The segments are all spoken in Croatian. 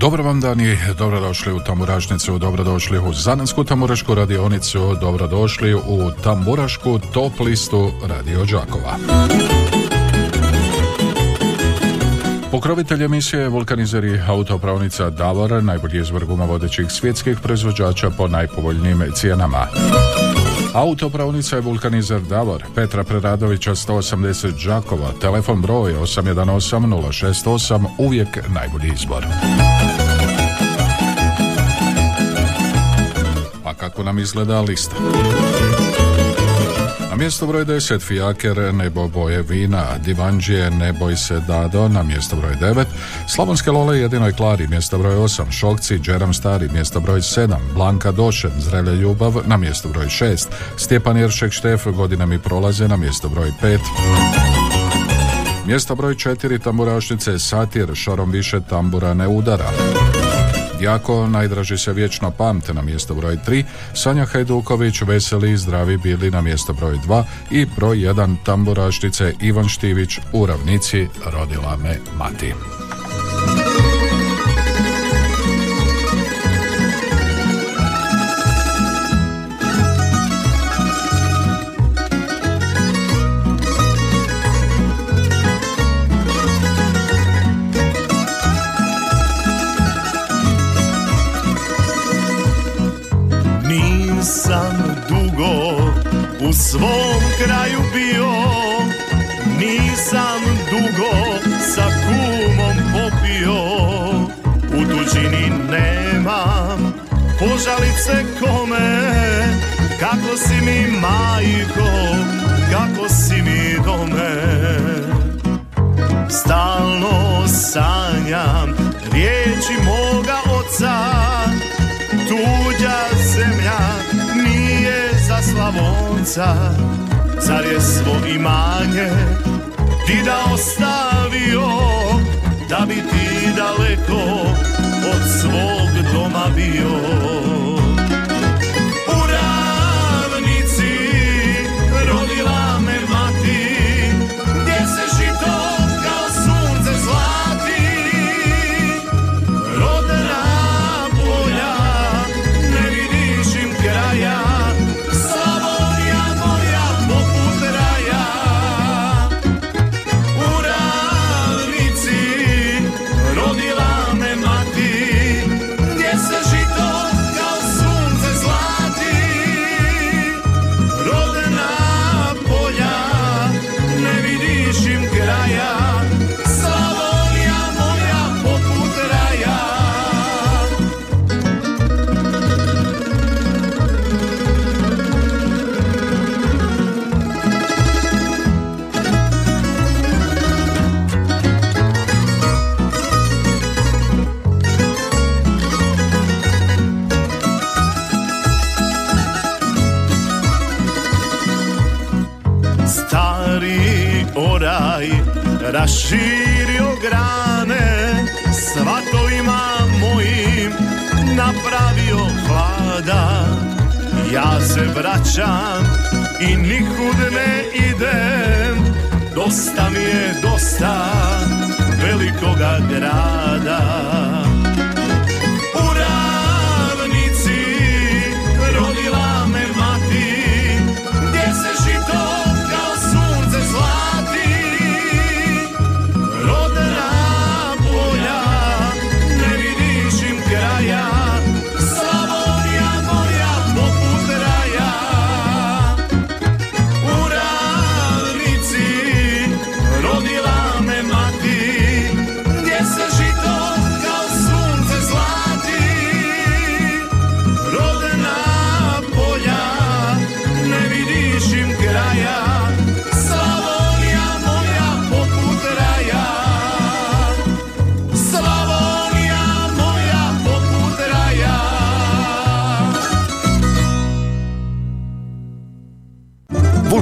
Dobar vam dan i dobrodošli u Tamburašnicu, dobrodošli u Zanansku tamburašku radionicu, dobrodošli u Tamburašku top listu Radio Đakova. Pokrovitelj emisije je vulkanizeri autopravnica Davor, najbolji izvor guma vodećih svjetskih proizvođača po najpovoljnijim cijenama. Autopravnica je vulkanizer Davor, Petra Preradovića 180 Đakova, telefon broj 818 068, uvijek najbolji izbor. Kako nam izgleda lista? Na mjesto broj 10 Fijaker, Nebo boje vina, Divanđije, Ne boj se Dado, na mjesto broj 9 Slavonske Lole, Jedinoj Klari, mjesto broj 8 Šokci, Džeram Stari, mjesto broj 7 Blanka Došen, Zrelja Ljubav, na mjesto broj 6 Stjepan Jeršek Štef, Godine mi prolaze, na mjesto broj 5 Mjesto broj 4 Tamburašnice Satir, Šarom više tambura ne udara Jako najdraži se vječno pamte na mjesto broj 3, Sanja Hajduković, Veseli i zdravi bili na mjesto broj 2 i broj 1 tamburaštice Ivan Štivić u ravnici Rodila me mati. U svom kraju bio. Nisam dugo sa kumom popio. U tuđini nemam požalice kome. Kako si mi majko, kako si mi dome? Stalno sanjam riječi moga oca. Tuđa zemlja Slavonca Zar je svo imanje ti da ostavio Da bi ti daleko od svog doma bio raširio grane Svatovima mojim napravio hlada Ja se vraćam i nikud ne idem Dosta mi je dosta velikoga grada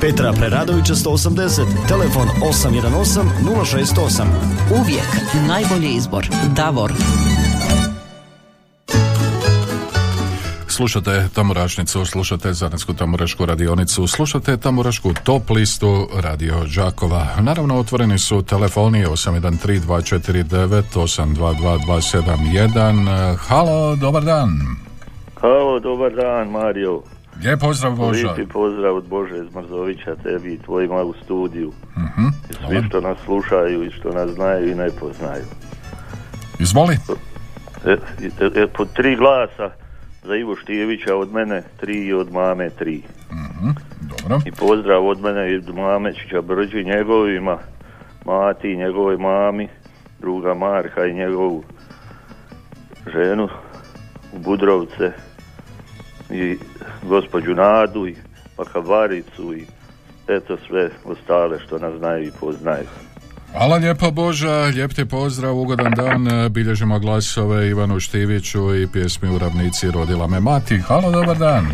Petra Preradovića 180, telefon 818 068. Uvijek najbolji izbor. Davor. Slušate Tamorašnicu, slušate Zanarsku Tamorašku radionicu, slušate Tamorašku top listu Radio Đakova. Naravno, otvoreni su telefoni 813-249-822-271. Halo, dobar dan. Halo, dobar dan, Mario. Lijep pozdrav Boža. Lijepi pozdrav od Bože Zmrzovića, tebi i tvojima u studiju. I svi što nas slušaju i što nas znaju i ne poznaju. Izvoli. E, e, e, po tri glasa za Ivo Štijevića od mene, tri i od mame tri. Dobro. I pozdrav od mene i od Mamečića Brđi njegovima, mati i njegovoj mami, druga Marka i njegovu ženu u Budrovce i gospođu Nadu i Pakavaricu i eto sve ostale što nas znaju i poznaju. Hvala lijepo Boža, lijep ti pozdrav, ugodan dan, bilježimo glasove Ivanu Štiviću i pjesmi u ravnici Rodila me mati. Halo, dobar dan.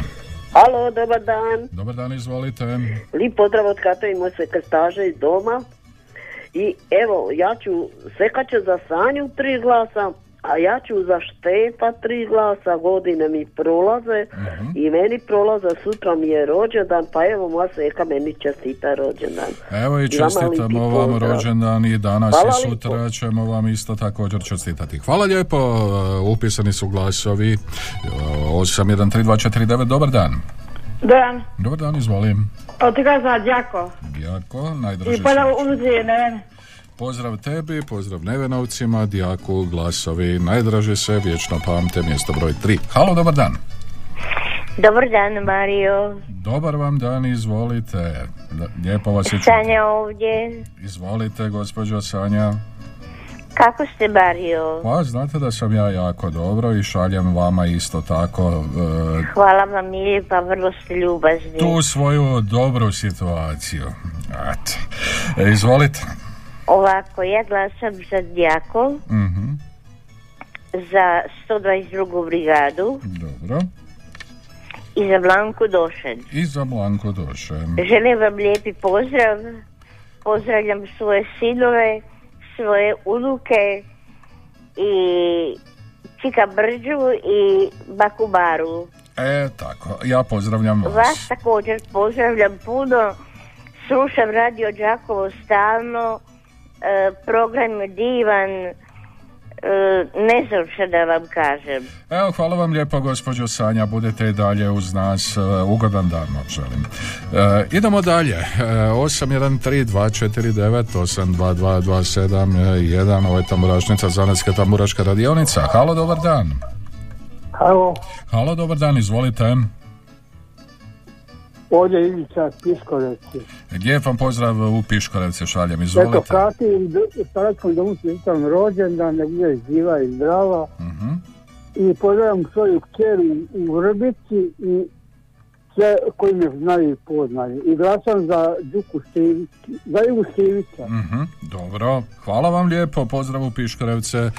Halo, dobar dan. Dobar dan, izvolite. Lijep pozdrav od Kata i moje sve krstaže iz doma. I evo, ja ću, Seka će za Sanju tri glasa, a ja ću za Štefa tri glasa, godine mi prolaze i meni prolaze, sutra mi je rođendan, pa evo moja Seka meni čestita rođendan. Evo i I vama čestitamo vam pozdrav. rođendan i danas Hvala i sutra ćemo vam isto također čestitati. Hvala lijepo, uh, upisani su glasovi uh, 813249, dobar dan. Dan, Dobar dan, izvolim. od za Đako. Jako, I najdraži pozdrav su. uzije, ne vem. Pozdrav tebi, pozdrav Nevenovcima, Dijaku, glasovi, najdraži se, vječno pamte, mjesto broj 3. Halo, dobar dan. Dobar dan, Mario. Dobar vam dan, izvolite. Lijepo vas je. Sanja ovdje. Izvolite, gospođo Sanja. Kako ste, Mario? Pa, znate da sam ja jako dobro i šaljem vama isto tako e, Hvala vam lijepa, vrlo ste ljubazni. tu svoju dobru situaciju. Eto. E, izvolite. Ovako, ja glasam za Djako, Mhm, za 122. brigadu dobro. i za Blanku Došen. I za Blanko Došen. Želim vam lijepi pozdrav. Pozdravljam svoje sinove, svoje unuke i Čika Brđu i Bakubaru. E, tako. Ja pozdravljam vas. Vas također pozdravljam puno. Slušam Radio Đakovo stalno. E, program je divan. E, ne znam što da vam kažem. Evo, hvala vam lijepo, gospođo Sanja, budete i dalje uz nas, e, ugodan dan vam želim. E, idemo dalje, e, 813-249-822-271, ovo je Tamburašnica, Zanetska Tamburaška radionica. Halo, dobar dan. Halo, Halo, dobar dan, izvolite. Ovdje je Ivica Piskorevci. Lijep vam pozdrav u Piškorevce šaljem, Eto, izvolite. Kati u Staračkom domu čestitam rođendan, da bude živa i zdrava. Mhm. I pozdravljam svoju kćeri u Vrbici i sve koji me znaju i poznaju. I glasam za Đuku Štivić, za Ivu Štivića. Mhm, dobro, hvala vam lijepo, pozdrav u Piškorevce, e,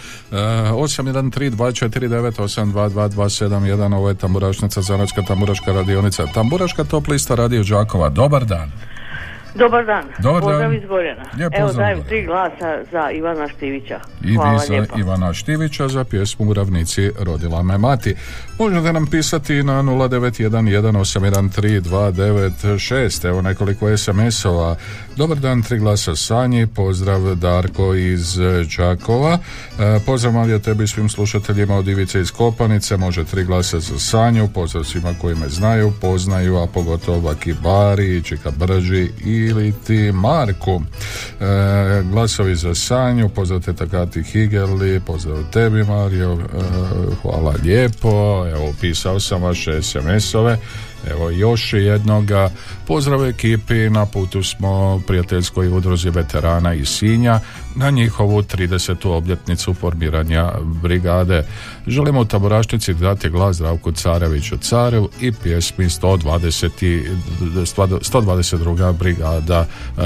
813249822271, ovo je Tamburašnica, Zanatska Tamburaška radionica, Tamburaška top lista Radio Đakova, dobar dan. Dobar dan. Dobar pozdrav dan. iz Gorjana. Lijep Evo dajem tri glasa za Ivana Štivića. I Hvala vi za lijepa. Ivana Štivića za pjesmu u ravnici Rodila me mati. Možete nam pisati na 0911813296, evo nekoliko SMS-ova. Dobar dan, tri glasa Sanji, pozdrav Darko iz e, Đakova, E, pozdrav Marija tebi i svim slušateljima od Ivice iz Kopanice, može tri glasa za Sanju, pozdrav svima koji me znaju, poznaju, a pogotovo Baki Bari, Čika Brđi ili ti Marku. E, glasovi za Sanju, pozdrav teta Kati Higeli, pozdrav tebi Mario, e, hvala lijepo, evo upisao sam vaše SMS-ove Evo još jednoga pozdrav ekipi, na putu smo prijateljskoj udruzi veterana iz Sinja na njihovu 30. obljetnicu formiranja brigade. Želimo u Taborašnici dati glas Zdravku Careviću Carev i pjesmi 120, 122. brigada e,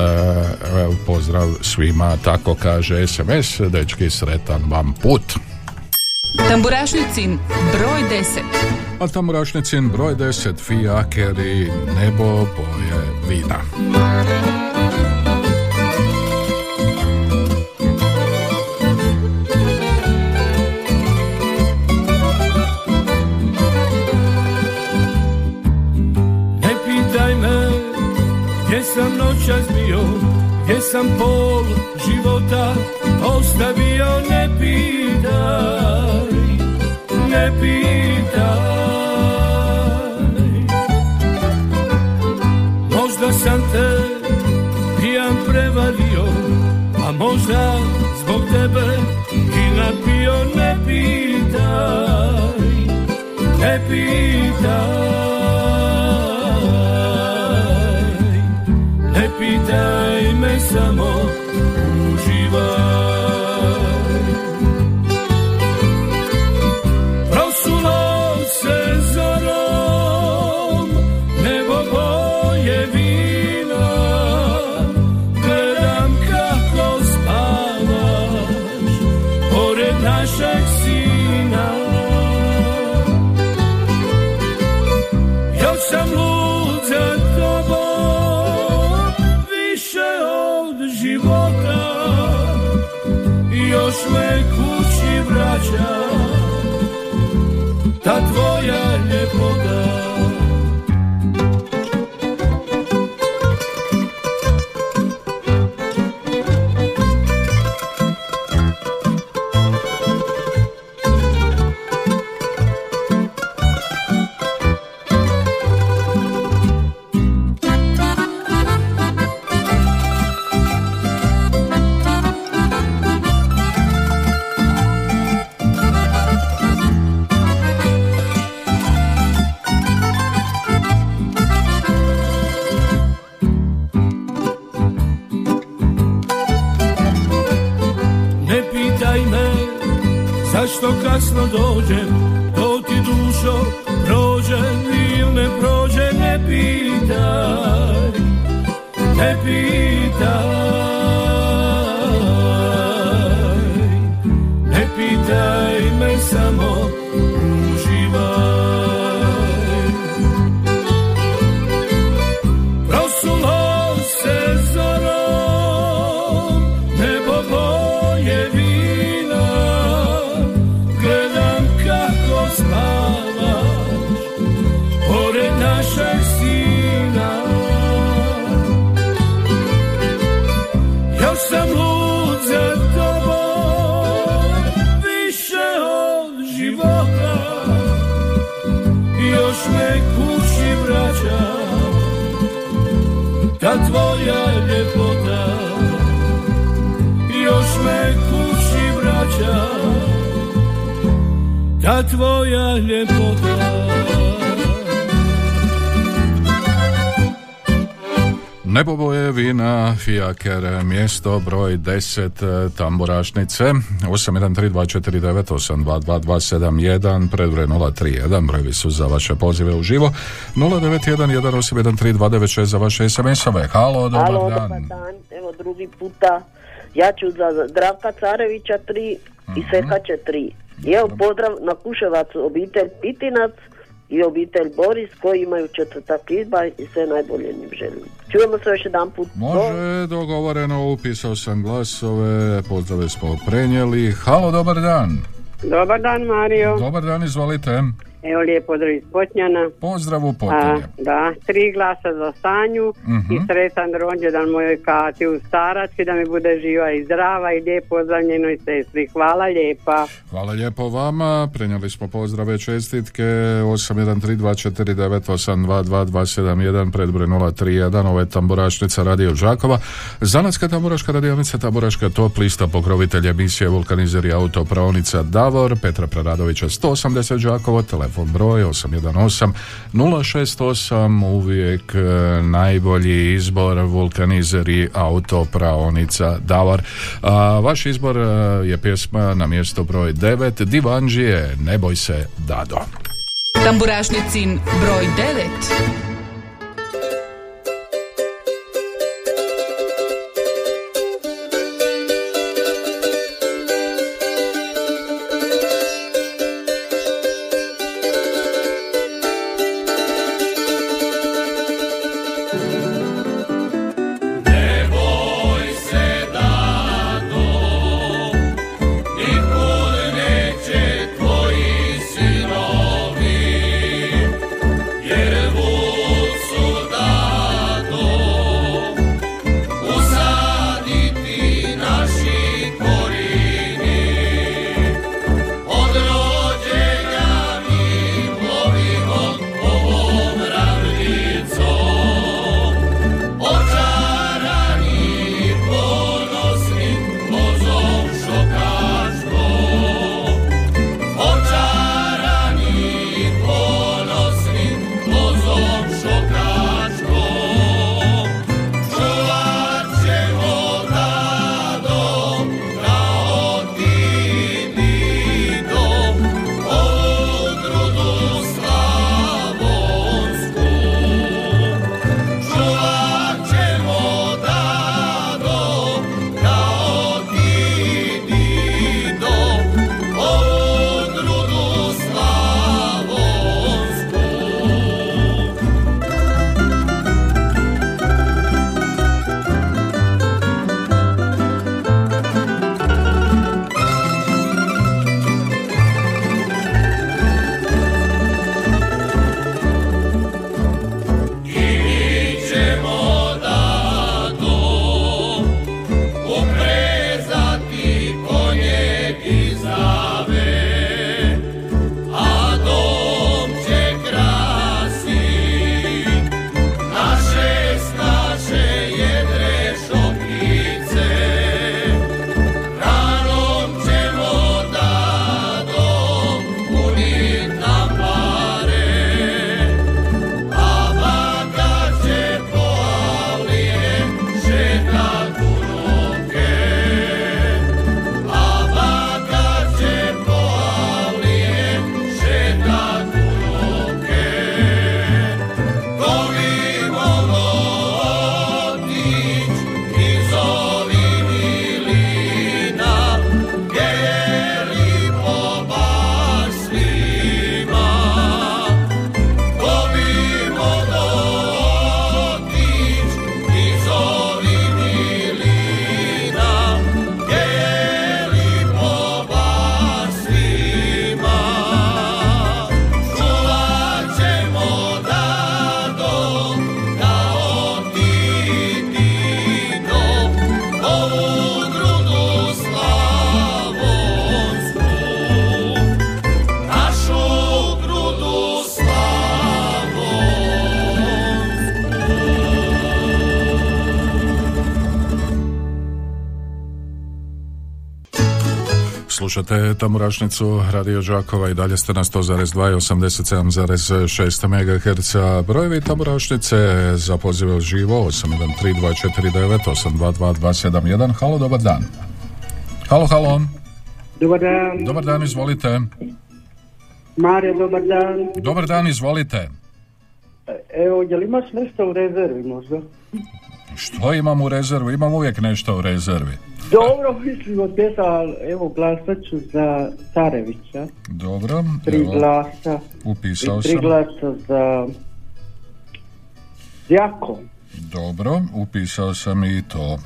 pozdrav svima, tako kaže SMS, dečki sretan vam put. Tamburašnicin broj 10 A tamburašnicin broj 10 fijakeri nebo boje vina. Ne tvoja ljepota. Još me kući vraća ta tvoja ljepota Neboboje vina, fijaker, mjesto broj 10, tamburašnice, 813249822271, predbroj 031, brojevi su za vaše pozive u živo, 0911813296 za vaše SMS-ove. Halo, dobar Halo, dan. dobar dan. Evo drugi puta. Ja ću za Zdravka Carevića tri Mhm. i Sekače tri. I evo pozdrav na Kuševac obitelj Pitinac i obitelj Boris koji imaju četvrtak izba i sve najbolje njim želim. Čujemo se još jedan put. Može, dogovoreno, upisao sam glasove, pozdrave smo prenijeli. Halo, dobar dan. Dobar dan Mario. Dobar dan, izvolite. Evo lijep pozdrav iz Potnjana. Pozdrav u A, Potnje. da, tri glasa za Sanju Mhm. i sretan rođendan mojoj Kati u Starački da mi bude živa i zdrava i lijep pozdrav njenoj sestri. Hvala lijepa. Hvala lijepo vama, prenijeli smo pozdrave čestitke 813249822271 predbroj 031 ovo je Tamburašnica Radio Žakova Zanatska tamburaška radionica Tamburaška top lista pokrovitelj emisije Vulkanizer i autopravnica Davor Petra Preradovića 180 Žakovo telefon telefon broj 818 068 uvijek e, najbolji izbor vulkanizer i autopraonica Davor. A, vaš izbor e, je pjesma na mjesto broj 9 Divanđije Ne boj se Dado. Tamburašnicin broj 9. Slušate Tamburašnicu Radio Đakova i dalje ste na 100,2 i 87,6 MHz. Brojevi Tamburašnice za pozive živo 813249822271. Halo, dobar dan. Halo, halo. Dobar dan. Dobar dan, izvolite. Marija, dobar dan. Dobar dan, izvolite. Evo, jel imaš nešto u rezervi možda? Što imam u rezervi? Imam uvijek nešto u rezervi. Dobro, mislim od pjesa, ali evo glasat ću za Carevića. Dobro, Tri evo, glasa. upisao I tri sam. glasa za Jako. Dobro, upisao sam i to.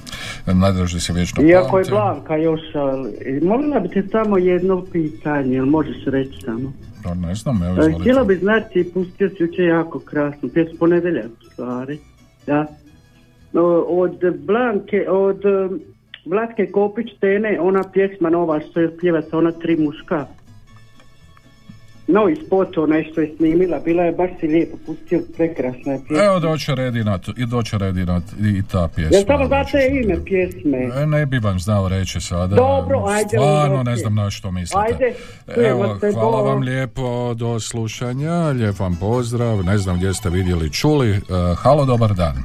Najdraže se vječno Iako je. Blanka još, ali molila bi te samo jedno pitanje, jel možeš reći samo? Pa ne znam, evo E, izvolite. Htjela bi znati, pustio si jučer jako krasnu pjesmu, ponedeljak u stvari, da. O, Od Blanke, od um, Vlatke Kopić Tene, ona pjesma nova što je pjeva sa ona tri muška. novi spot onaj što je snimila, bila je baš si lijepo pustio, prekrasna je pjesma. Evo doće Redina, t- i doće Redina t- i ta pjesma. Jel samo znate ime pjesme? E, Ne bi vam znao reći sada. Dobro, ajde, Stvarno ne znam na što mislite. Ajde, Evo, hvala vam lijepo, do slušanja, lijep vam pozdrav, ne znam gdje ste vidjeli, čuli. E, halo, dobar dan.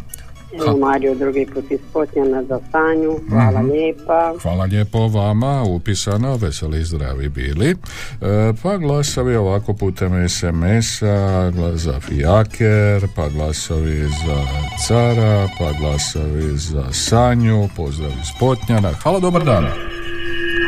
Evo Mario drugi put iz Potnjana za Sanju, hvala Mhm. lijepa. Hvala lijepo vama, upisano, veseli zdravi bili. E, pa glasovi ovako putem SMS-a, za Fijaker, pa glasovi za Cara, pa glasovi za Sanju, pozdrav iz Potnjana. Halo, dobar dan.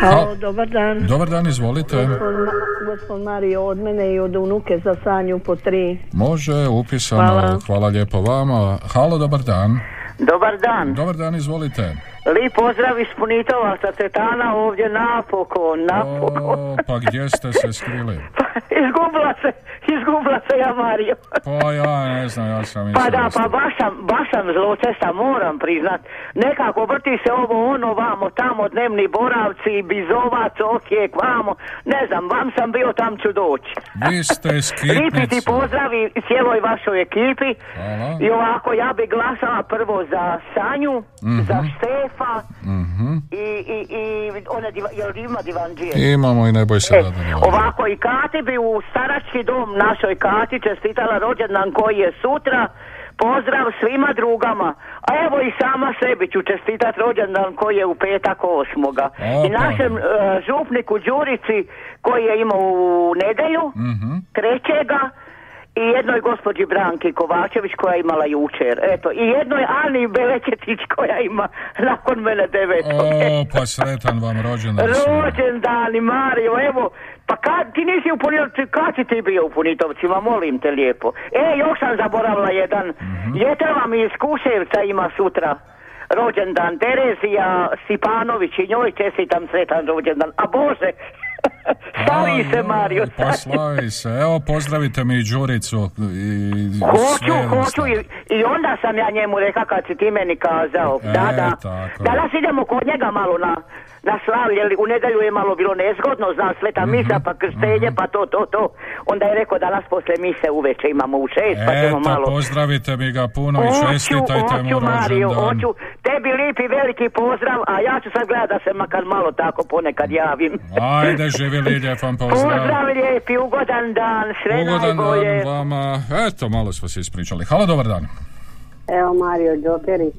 Halo, dobar dan. Dobar dan, izvolite. Gospod, Ma- gospod Mario, od mene i od unuke za Sanju po tri. Može, upisano, Hvala. hvala lijepo vama. Halo, dobar dan. Dobar dan. Dobar dan, izvolite. Lijep pozdrav iz Punitovaca, Cetana ovdje napokon, napokon. O, pa gdje ste se skrili? izgubila se, izgubila se ja Mario. Pa ja ne znam, ja sam Pa da, pa baš sam, baš sam zlocesta, moram priznat. Nekako vrti se ovo ono vamo, tamo dnevni boravci, bizovac, Osijek, vamo. Ne znam, vam sam bio, tam ću doći. Vi ste Lipi ti pozdravi cijeloj vašoj ekipi. Hvala. I ovako, ja bi glasala prvo za Sanju, Mhm. za Štefa Mhm. i, i, i one diva, jel ima divanđije? Imamo i ne boj se E, ovako i Kati bi u starački dom našoj Kati čestitala rođendan koji je sutra. Pozdrav svima drugama. A evo i sama sebi ću čestitat rođendan koji je u petak osmoga. I Opa. našem e, župniku Đurici koji je imao u nedjelju, Mhm. trećega, i jednoj gospođi Branki Kovačević koja je imala jučer. Eto, i jednoj Ani Belečetić koja ima nakon mene devet. O, pa sretan vam rođendan. svima. Rođendani Mario, evo, pa kad ti nisi u Punitovci, kad si ti bio u Punitovcima, molim te lijepo. E, još sam zaboravila jedan, Mhm. Jetrava mi iz Kuševca ima sutra rođendan, Terezija Sipanović i njoj čestitam sretan rođendan, a Bože, stavi se Mario, Pa slavi se. Evo, pozdravite mi i Đuricu. I Hoću, sve hoću i, i onda sam ja njemu rekao kad si ti meni kazao, E, da, da, tako. danas idemo kod njega malo na, na slavlje, u nedjelju je malo bilo nezgodno, zna sveta Mhm, misa, pa krštenje, pa to, to, to. Onda je rekao danas poslije mise uveče imamo u šest, pa ćemo malo... pozdravite mi ga puno i čestitajte mu Mario, hoću. Tebi lijepi veliki pozdrav, a ja ću sad gledat da se makar malo tako ponekad javim. Ajde, živi Lidija, vam pozdrav. Pozdrav lijepi, ugodan dan, sve Ugodan najbolje. dan vama. Eto, malo smo se ispričali. Halo, dobar dan. Evo Mario Đoker iz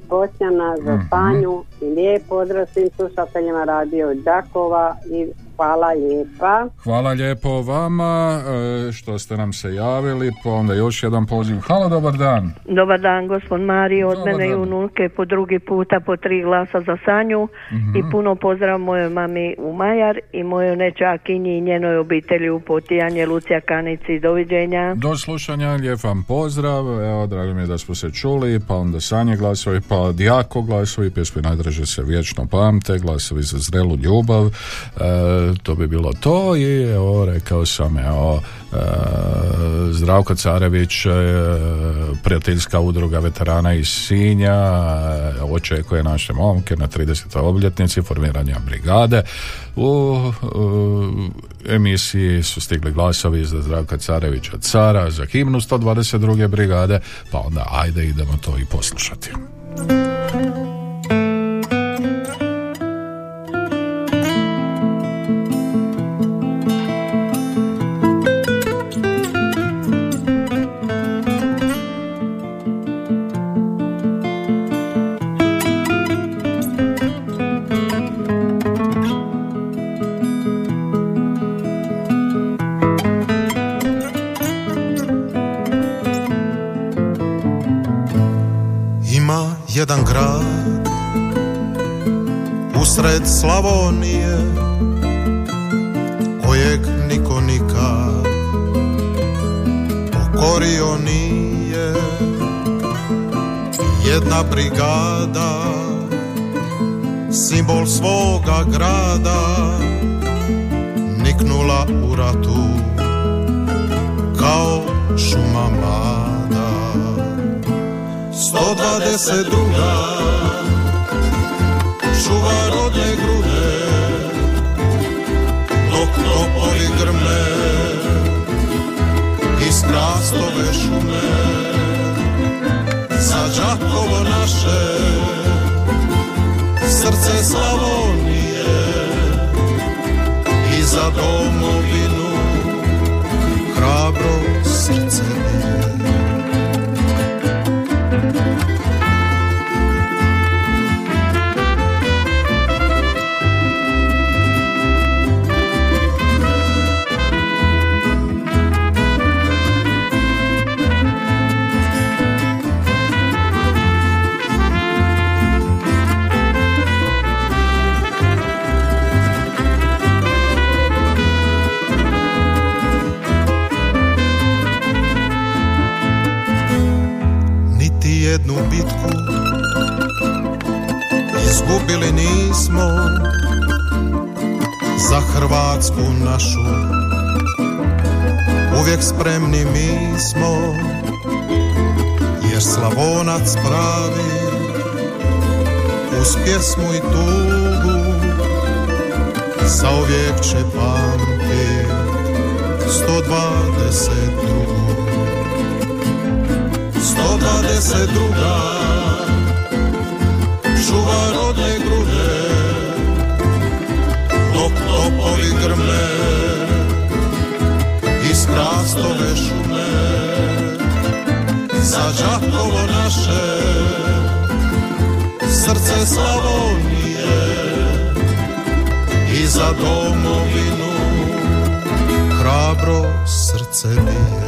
za Mhm. Sanju i lijep pozdrav svim slušateljima radio Đakova i hvala lijepa. Hvala lijepo vama e, što ste nam se javili, pa onda još jedan poziv. Halo, dobar dan. Dobar dan, gospod Mario, od Dobar mene i unuke po drugi puta po tri glasa za Sanju Mhm. i puno pozdrav mojoj mami u Majar i mojoj nečakinji i njenoj obitelji u Potijanje, Lucija Kanici, doviđenja. Do slušanja, lijep vam pozdrav, evo, drago mi je da smo se čuli, pa onda Sanje glasovi, pa Dijako glasovi, pjesme najdraže se vječno pamte, glasovi za zrelu ljubav, e, to bi bilo to i evo, rekao sam, evo, e, Zdravko Carević, e, prijateljska udruga veterana iz Sinja, e, očekuje naše momke na 30. obljetnici formiranja brigade. U, emisiji su stigli glasovi za Zdravka Carevića Cara, za himnu 122. brigade, pa onda ajde idemo to i poslušati. Slavonije kojeg niko nikad pokorio nije. Jedna brigada simbol svoga grada niknula u ratu kao šuma mlada. 122 čuva grme hrastove šume. Za Đakovo naše Srce Slavonije I za domovinu izgubili nismo za Hrvatsku našu. Uvijek spremni mi smo jer Slavonac pravi uz pjesmu i tugu zauvijek će pamtit 122 122 topovi grme iz krastove šume. Za Đakovo naše srce Slavonije i za domovinu hrabro srce bije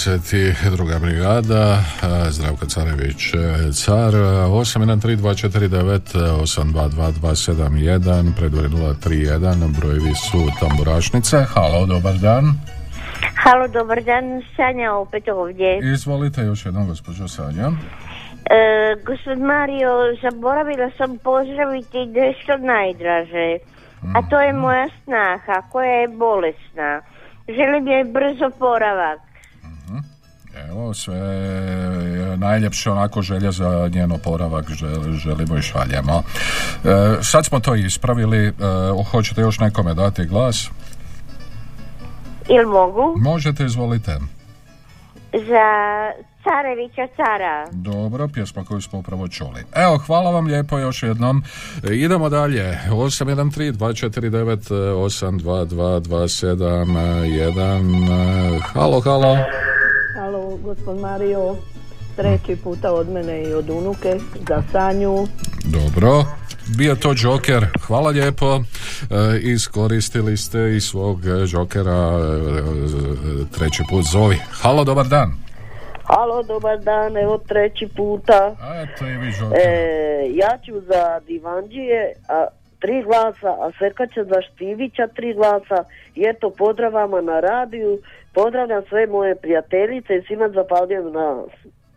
32. brigada Zdravka Carević e, Car 813249822271 predvore 031 brojevi su tamburašnice Halo, dobar dan. Halo, dobar dan, Sanja opet ovdje. Izvolite još jednom gospođo Sanja. E, Gospod Mario, zaboravila sam pozdraviti nešto najdraže mm. a to je mhm. moja snaha koja je bolesna. Želim je brzo poravak sve najljepše onako želje za njen oporavak žel- želimo i šaljemo. E, sad smo to ispravili, e, hoćete još nekome dati glas? Ili mogu? Možete, izvolite. Za Carevića cara. Dobro, pjesma koju smo upravo čuli. Evo, hvala vam lijepo još jednom. E, idemo dalje. 813-249-822-271. E, Halo, halo. Gospod Mario, treći puta od mene i od unuke za Sanju. Dobro. Bio to Joker, hvala lijepo. E, iskoristili ste i svog e, Jokera e, e, treći put zovi. Halo, dobar dan. Halo, dobar dan, evo treći puta. Eto i vi Joker. E, ja ću za Divanđije, a tri glasa, a Serka će za Štivića tri glasa. I eto, pozdravama na radiju, pozdravljam sve moje prijateljice i svima zapaljujem na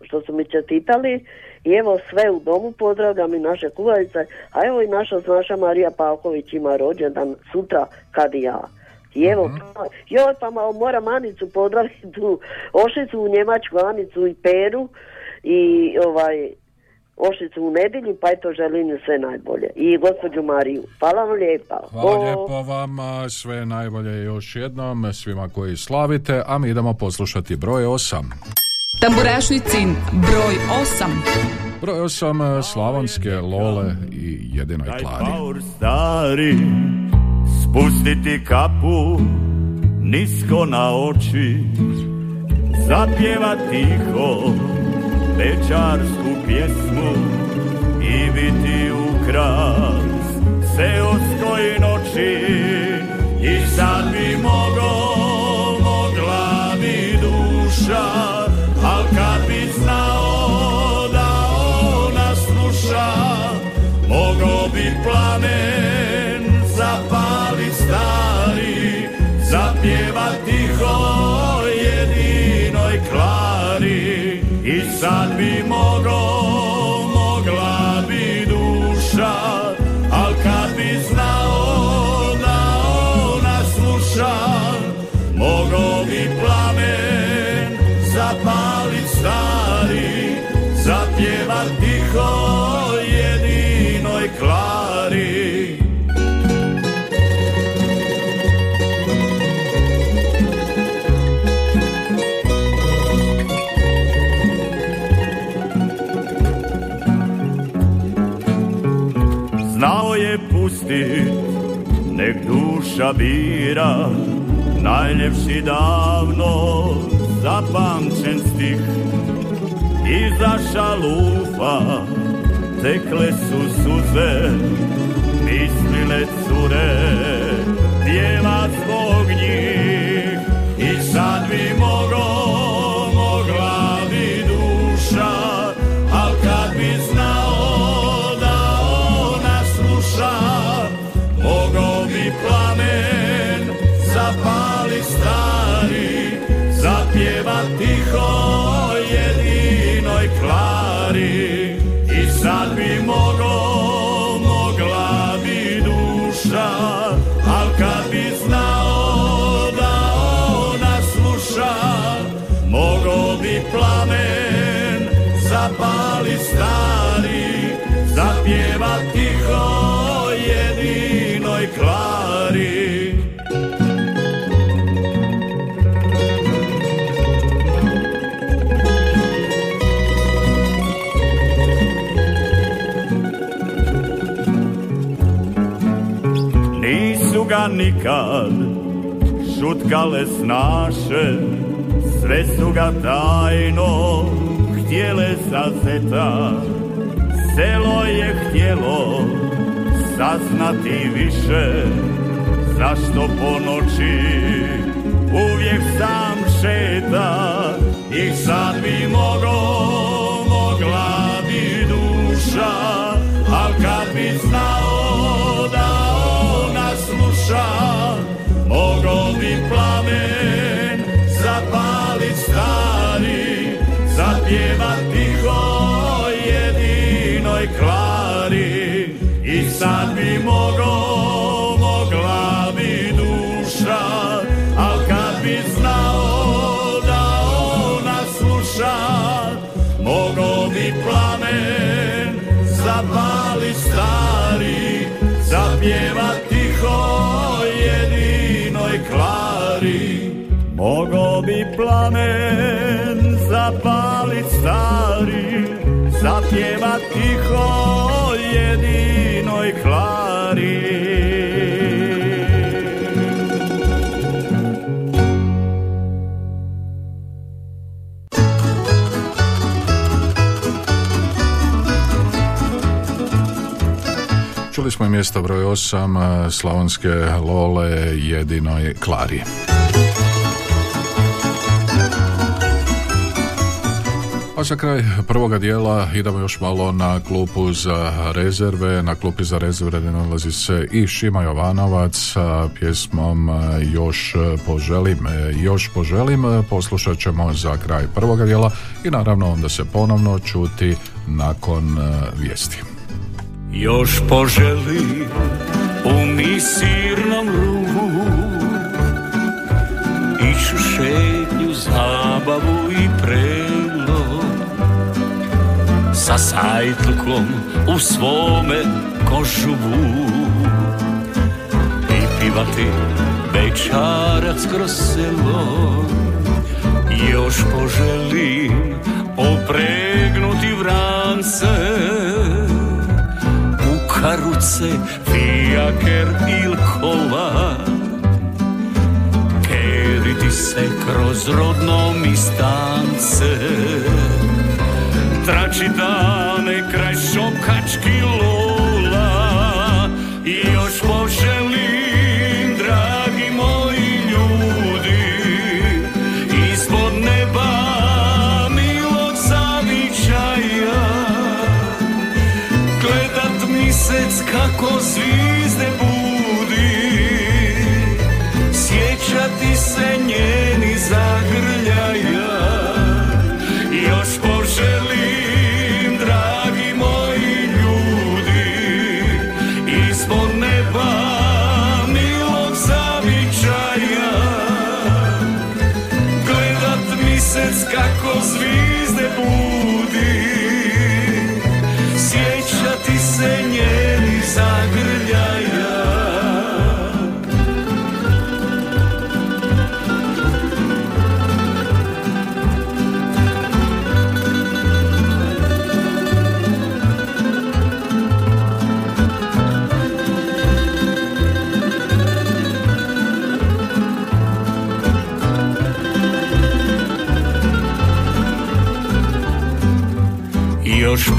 što su mi čestitali. I evo sve u domu pozdravljam i naše kuharice, a evo i naša naša Marija Pavković ima rođendan sutra kad i ja. I evo, pa- joj pa malo moram Anicu pozdraviti tu Ošicu u Njemačku, Anicu i Peru. I ovaj Ošicu u nedjelju, pa eto želim ju sve najbolje. I gospođu Mariju. Hvala vam lijepa. Hvala O, lijepo vama, sve najbolje još jednom, svima koji slavite, a mi idemo poslušati broj 8. Tamburašnicin broj 8. Broj 8 slavonske Lole i jedinoj Klari. Paur stari Spustiti kapu Nisko na oči Zapjeva tiho Večarsku pjesmu I biti ukras Seoskoj noći I sad bi mogo duša bira Najljepši davno zapamćen stih Iza šalufa tekle su suze Mislile cure, pjeva zbog njih I sad bi mogo, Nikad. Šutkale snaše Sve su ga tajno htjele zazeta Selo je htjelo saznati više Zašto po noći uvijek sam šeta? I sad bi mogo, mogla bi duša Al kad bi znao sluša Mogo bi plamen zapalit stari Zapjevat tiho jedinoj klari I sad bi mogo, mogla bi duša Al kad bi znao da ona sluša plamen zapali stari Zapjevat tiho Mogo bi plamen zapalit stari Zapjevat tiho jedinoj klari Čuli smo mjesto broj 8 slavonske Lole jedinoj Klari. A A za kraj prvoga dijela idemo još malo na klupu za rezerve. Na klupi za rezerve nalazi se i Šima Jovanovac sa pjesmom Još poželim. Još poželim poslušat ćemo za kraj prvoga dijela i naravno onda se ponovno čuti nakon e, vijesti. Još poželi u misirnom ruhu Išu šetnju, zabavu i prelo Sa sajtlkom u svome kožuvu I pivati večarac kroz selo. Još poželim opregnuti vrance U karuce, fijaker il kola. Keriti se kroz rodno mi stance Trači dane kraj šokački lola I još poželim, dragi moji ljudi Ispod neba milog zavičaja. Gledat misec kako zvizde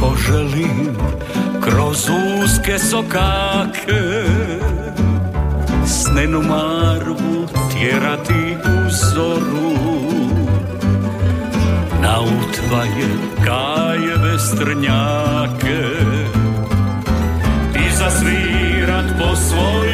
poželim kroz uske sokake. Snenu marvu tjerati u zoru. Na utvaje gajeve strnjake. I zasvirat po svojemu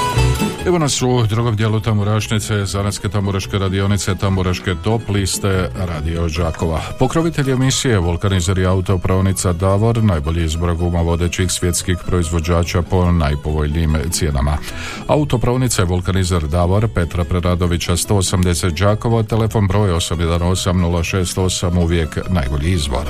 Evo nas u drugom dijelu Tamburašnice, Zanetske tamburaške radionice, Tamburaške top liste Radio Đakova. Pokrovitelj emisije Vulkanizer i autopravnica Davor, najbolji izbor guma vodećih svjetskih proizvođača po najpovoljnijim cijenama. Autopravnica je Vulkanizer Davor, Petra Preradovića 180 Đakovo, telefon broj 818 068, uvijek najbolji izbor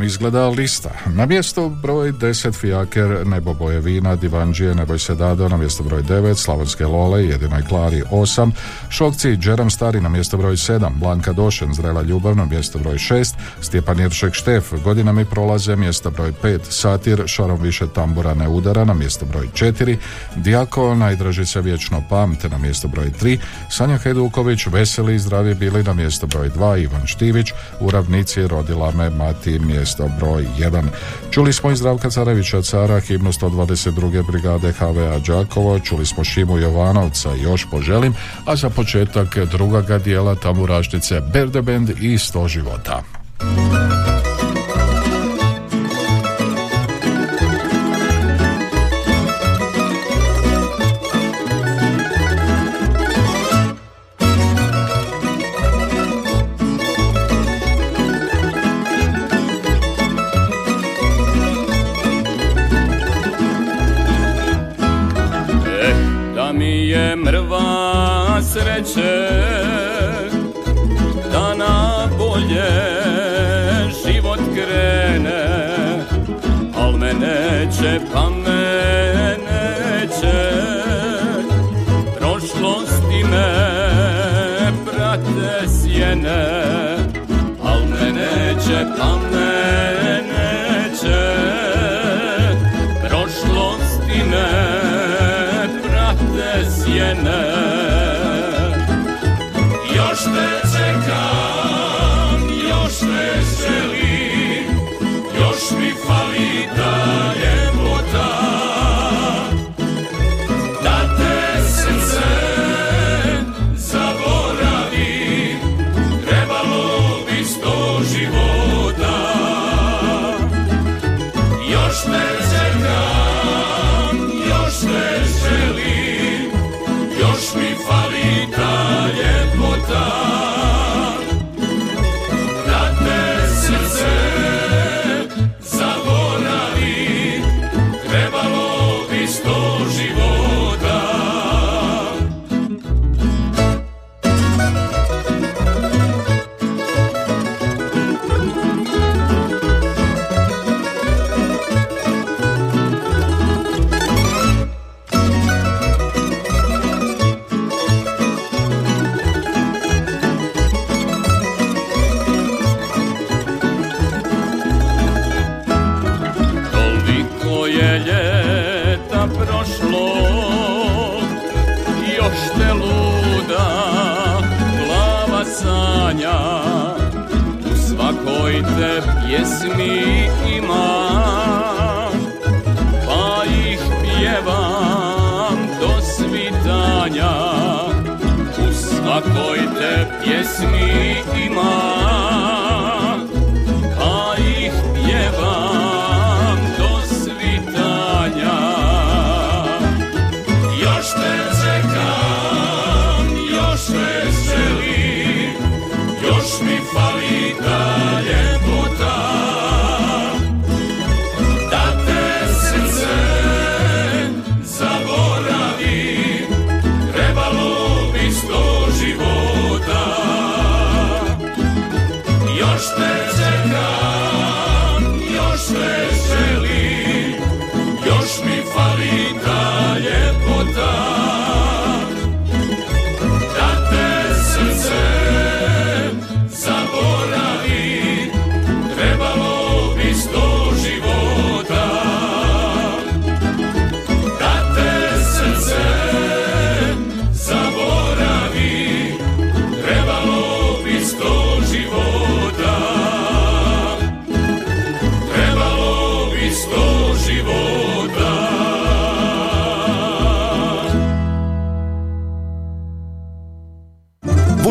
nam izgleda lista. Na mjesto broj 10 Fijaker, Nebo boje vina, Divanđije, Neboj se dado, na mjesto broj 9 Slavonske lole, Jedinoj Klari 8, Šokci, Džeram Stari na mjesto broj 7, Blanka Došen, Zrela ljubav na mjesto broj 6, Stjepan Jeršek Štef, godinami prolaze, mjesto broj 5, Satir, Šarom više tambura ne udara na mjesto broj 4, Dijako, najdraži se vječno pamte na mjesto broj 3, Sanja Hajduković, Veseli i zdravi bili na mjesto broj 2, Ivan Štivić, u ravnici rodila me mati mjesto broj 1. Čuli smo i Zdravka Carevića Cara, himnu 122. brigade HVA Đakovo, čuli smo Šimu Jovanovca, još poželim, a za početak drugoga dijela Tamburašnice Berde Band i 100 života. Sjene još te čekam još te želim još mi fali ta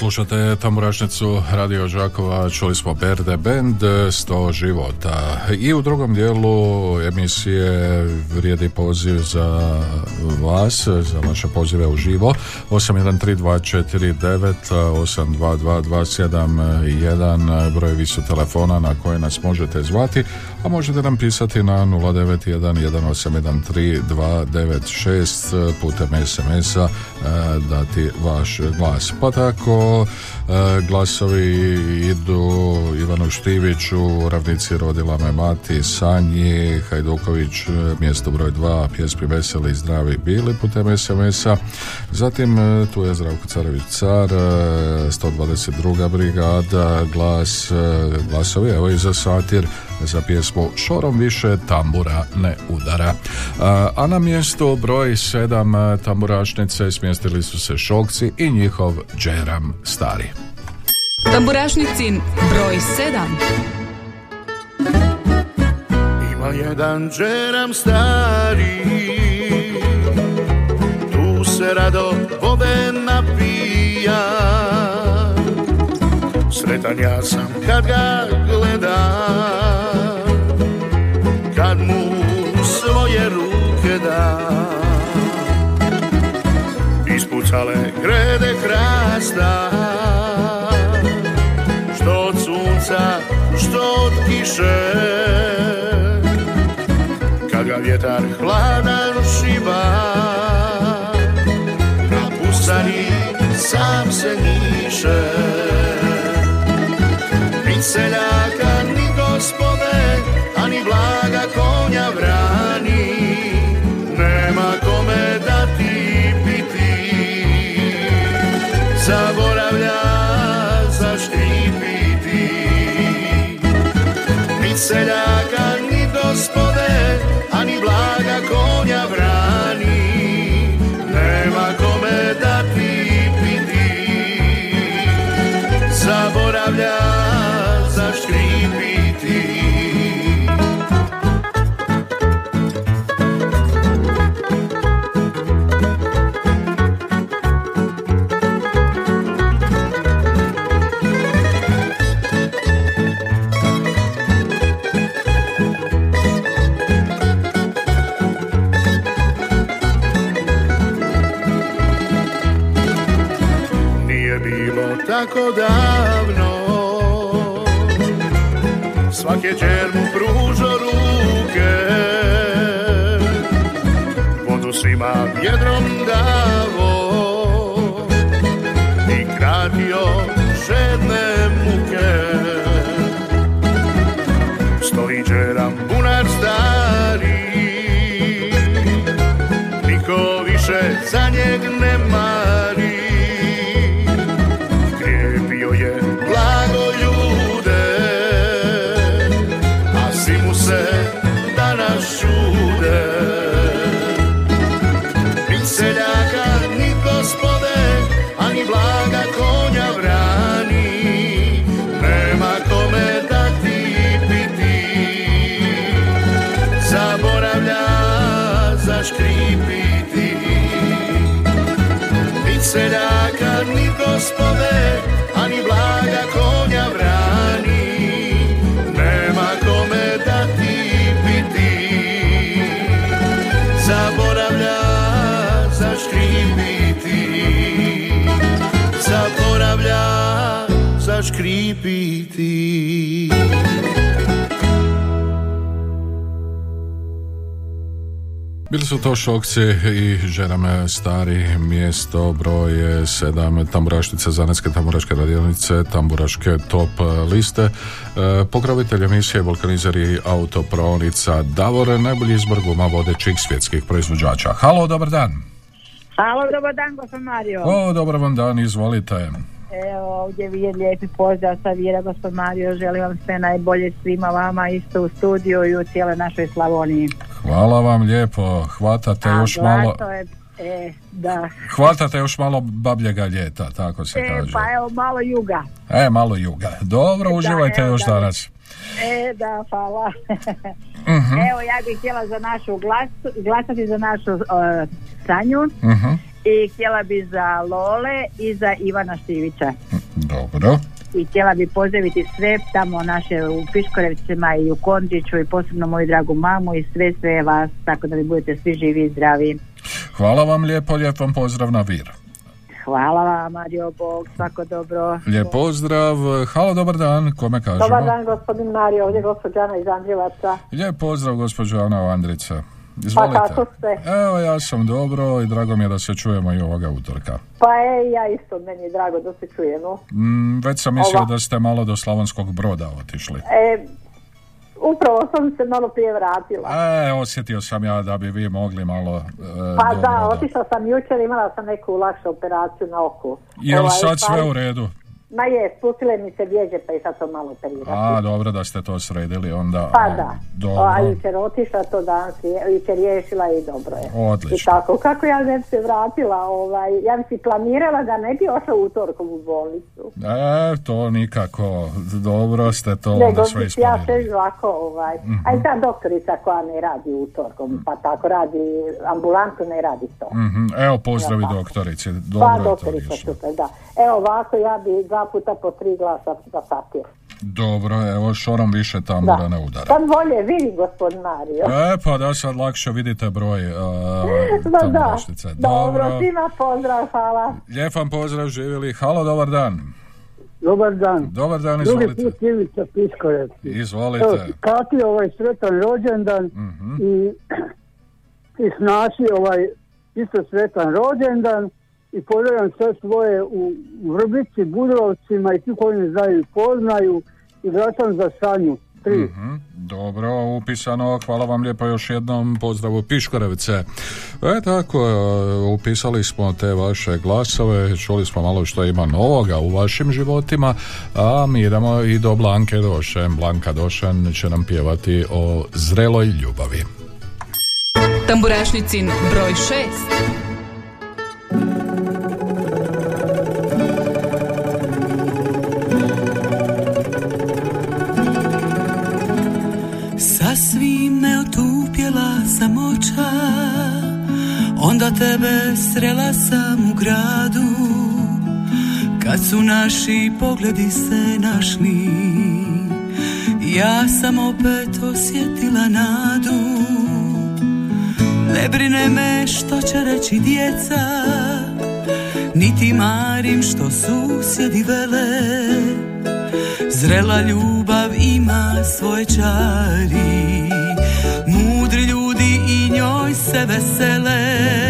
Slušate tamburašnicu Radio Đakova, čuli smo Berde Band, 100 života. I u drugom dijelu emisije vrijedi poziv za vas, za vaše pozive u živo. 813249 822271 brojevi su telefona na koje nas možete zvati, a možete nam pisati na 091 1813296 putem SMS-a e, dati vaš glas. Pa tako e, glasovi idu Ivanu Štiviću, Ravnici rodila me mati, Sanji, Hajduković, e, mjesto broj 2, pjesmi Veseli, Zdravi bili putem SMS-a. Zatim e, tu je Zdravko Carević Car, e, 122. brigada, glas, e, glasovi, evo i za satir, za pjesmu Šorom više tambura ne udara. A, na mjestu broj 7 tamburašnice smjestili su se Šokci i njihov Džeram Stari. Tamburašnicin broj 7. Al jedan džeram stari Tu se rado vode napija Sretan ja sam kad ga gledam svoje ruke dam Ispucale grede hrasta Što od sunca, što od kiše. Kad ga vjetar hladan šiba Na pustani sam se niše Ni seljaka, gospode, a ni blaga konja vrani. Nema kome dati piti. Zaboravlja zaškripiti Ni seljaka, tako davno. Svake čer mu pružo ruke. Vodu svima vjedrom davo. I kratio žedne muke. Stoji džeram bunar stari. Niko više za njeg ne seljaka, ni gospode, a ni blaga konja vrani. Nema kome dati piti Zaboravlja zaškripiti Zaboravlja zaškripiti Bili su to šokci i žename stari mjesto broj 7 tamburašnice Zanetske tamburaške radionice tamburaške top liste e, pokrovitelj emisije Vulkanizer i autopravnica Davor najbolji izbor guma vodećih svjetskih proizvođača Halo, dobar dan Halo, dobar dan, gospod Mario. O, dobar vam dan, izvolite Evo, ovdje vi je lijepi pozdrav sa Vira, gospod Mario. Želim vam sve najbolje svima vama, isto u studiju i u cijeloj našoj Slavoniji. Hvala vam lijepo, hvatate A još malo je, e, da. hvatate još malo babljega ljeta, tako se E, kaže pa evo, malo juga. E, malo juga. Dobro, uživajte evo još da. danas. E, da, hvala. Mhm. Evo, ja bih htjela za našu glas, glasati za našu uh, Sanju Mhm. i htjela bi za Lole i za Ivana Štivića. Dobro. I htjela bi pozdraviti sve tamo naše u Piškorevcima i u Kondiću i posebno moju dragu mamu i sve sve vas tako da vi budete svi živi i zdravi. Hvala vam lijepo, lijep vam pozdrav na Vir. Hvala vam, Mario Bog, svako dobro. Lijep pozdrav, halo, dobar dan, kome kažemo? Dobar dan, gospodin Mario, ovdje gospođa Ana iz Andrijevaca. Lijep pozdrav, gospođo Ana Pa Izvolite. kako ste? Evo, ja sam dobro i drago mi je da se čujemo i ovoga utorka. Pa e, ja isto, meni je drago da se čujemo. Mm, već sam mislio Ova. da ste malo do Slavonskog broda otišli. E, upravo sam se malo prije vratila. E, osjetio sam ja da bi vi mogli malo e, Pa da, otišla sam jučer, imala sam neku lakšu operaciju na oku. Jel Ovaj, sad pa- sve u redu? Ma je, spustile mi se vježe pa i sad to malo operirati. A, dobro da ste to sredili onda. Pa da. Dobro. A jučer otišla to danas, jučer riješila i dobro je. Odlično. I tako, kako ja ne bi se vratila, ovaj, ja bi si planirala da ne bi ošla utorkom u bolnicu. E, to nikako. Dobro ste to Nego onda sve si ja ispunili. sve ovako, ovaj, Mhm. a i ta doktorica koja ne radi utorkom, pa tako radi, ambulantu ne radi to. Mhm, Evo pozdravi Ja, doktorici. Pa Dobro je to doktorica, super, da. Evo ovako, ja bi dva puta po tri glasa za papir. Dobro, evo šorom više tambura Da. ne udara. Sad bolje vidi gospodin Mario. E, pa da sad lakše vidite broj uh, Ma da, tamburašnice. dobro, svima pozdrav, hvala. Lijep vam pozdrav živjeli. Halo, dobar dan. Dobar dan. Dobar dan, Drugi izvolite. put Ivica Piskorec. Izvolite. Evo, Kati ovaj sretan rođendan Mhm. i, i snaši ovaj isto sretan rođendan i pozdravljam sve svoje u Vrbici, Budrovcima i ti koji me znaju i poznaju i vraćam za Sanju. Tri. Mhm, Dobro, upisano, hvala vam lijepo još jednom, pozdrav u Piškorevce. E tako, e, upisali smo te vaše glasove, čuli smo malo što ima novoga u vašim životima, a mi idemo i do Blanke Došen. Blanka Došen će nam pjevati o zreloj ljubavi. Tamburašnicin broj 6. Onda tebe srela sam u gradu Kad su naši pogledi se našli. Ja sam opet osjetila nadu Ne brine me što će reći djeca Niti marim što susjedi vele. Zrela ljubav ima svoje čari Mudri ljudi i njoj se vesele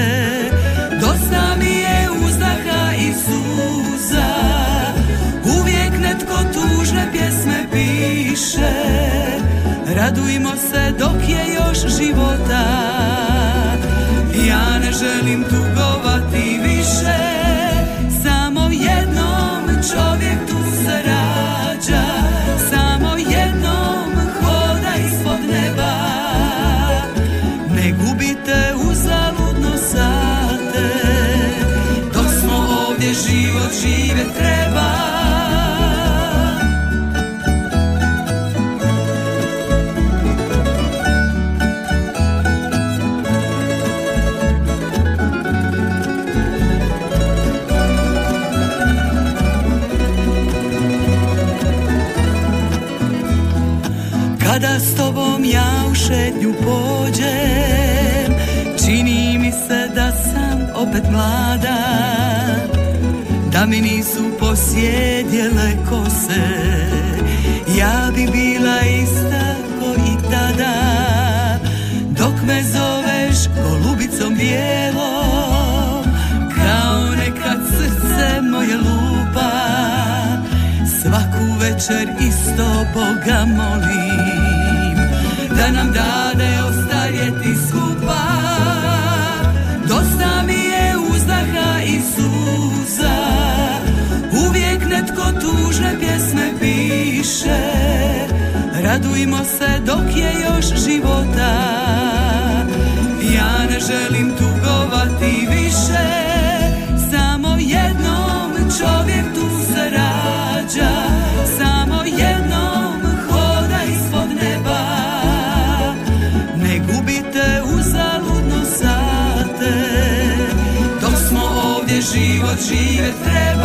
tužne pjesme piše. Radujmo se dok je još života. Ja ne želim tugovati mi nisu posjedjele kose. Ja bi bila ista ko i tada. Dok me zoveš golubicom bijelom Kao nekad srce moje lupa. Svaku večer isto Boga molim Radujmo se dok je još života. Ja ne želim tugovati više Samo jednom čovjek tu se rađa. Samo jednom hoda ispod neba. Ne gubite uzaludno sate. Dok smo ovdje život žive treba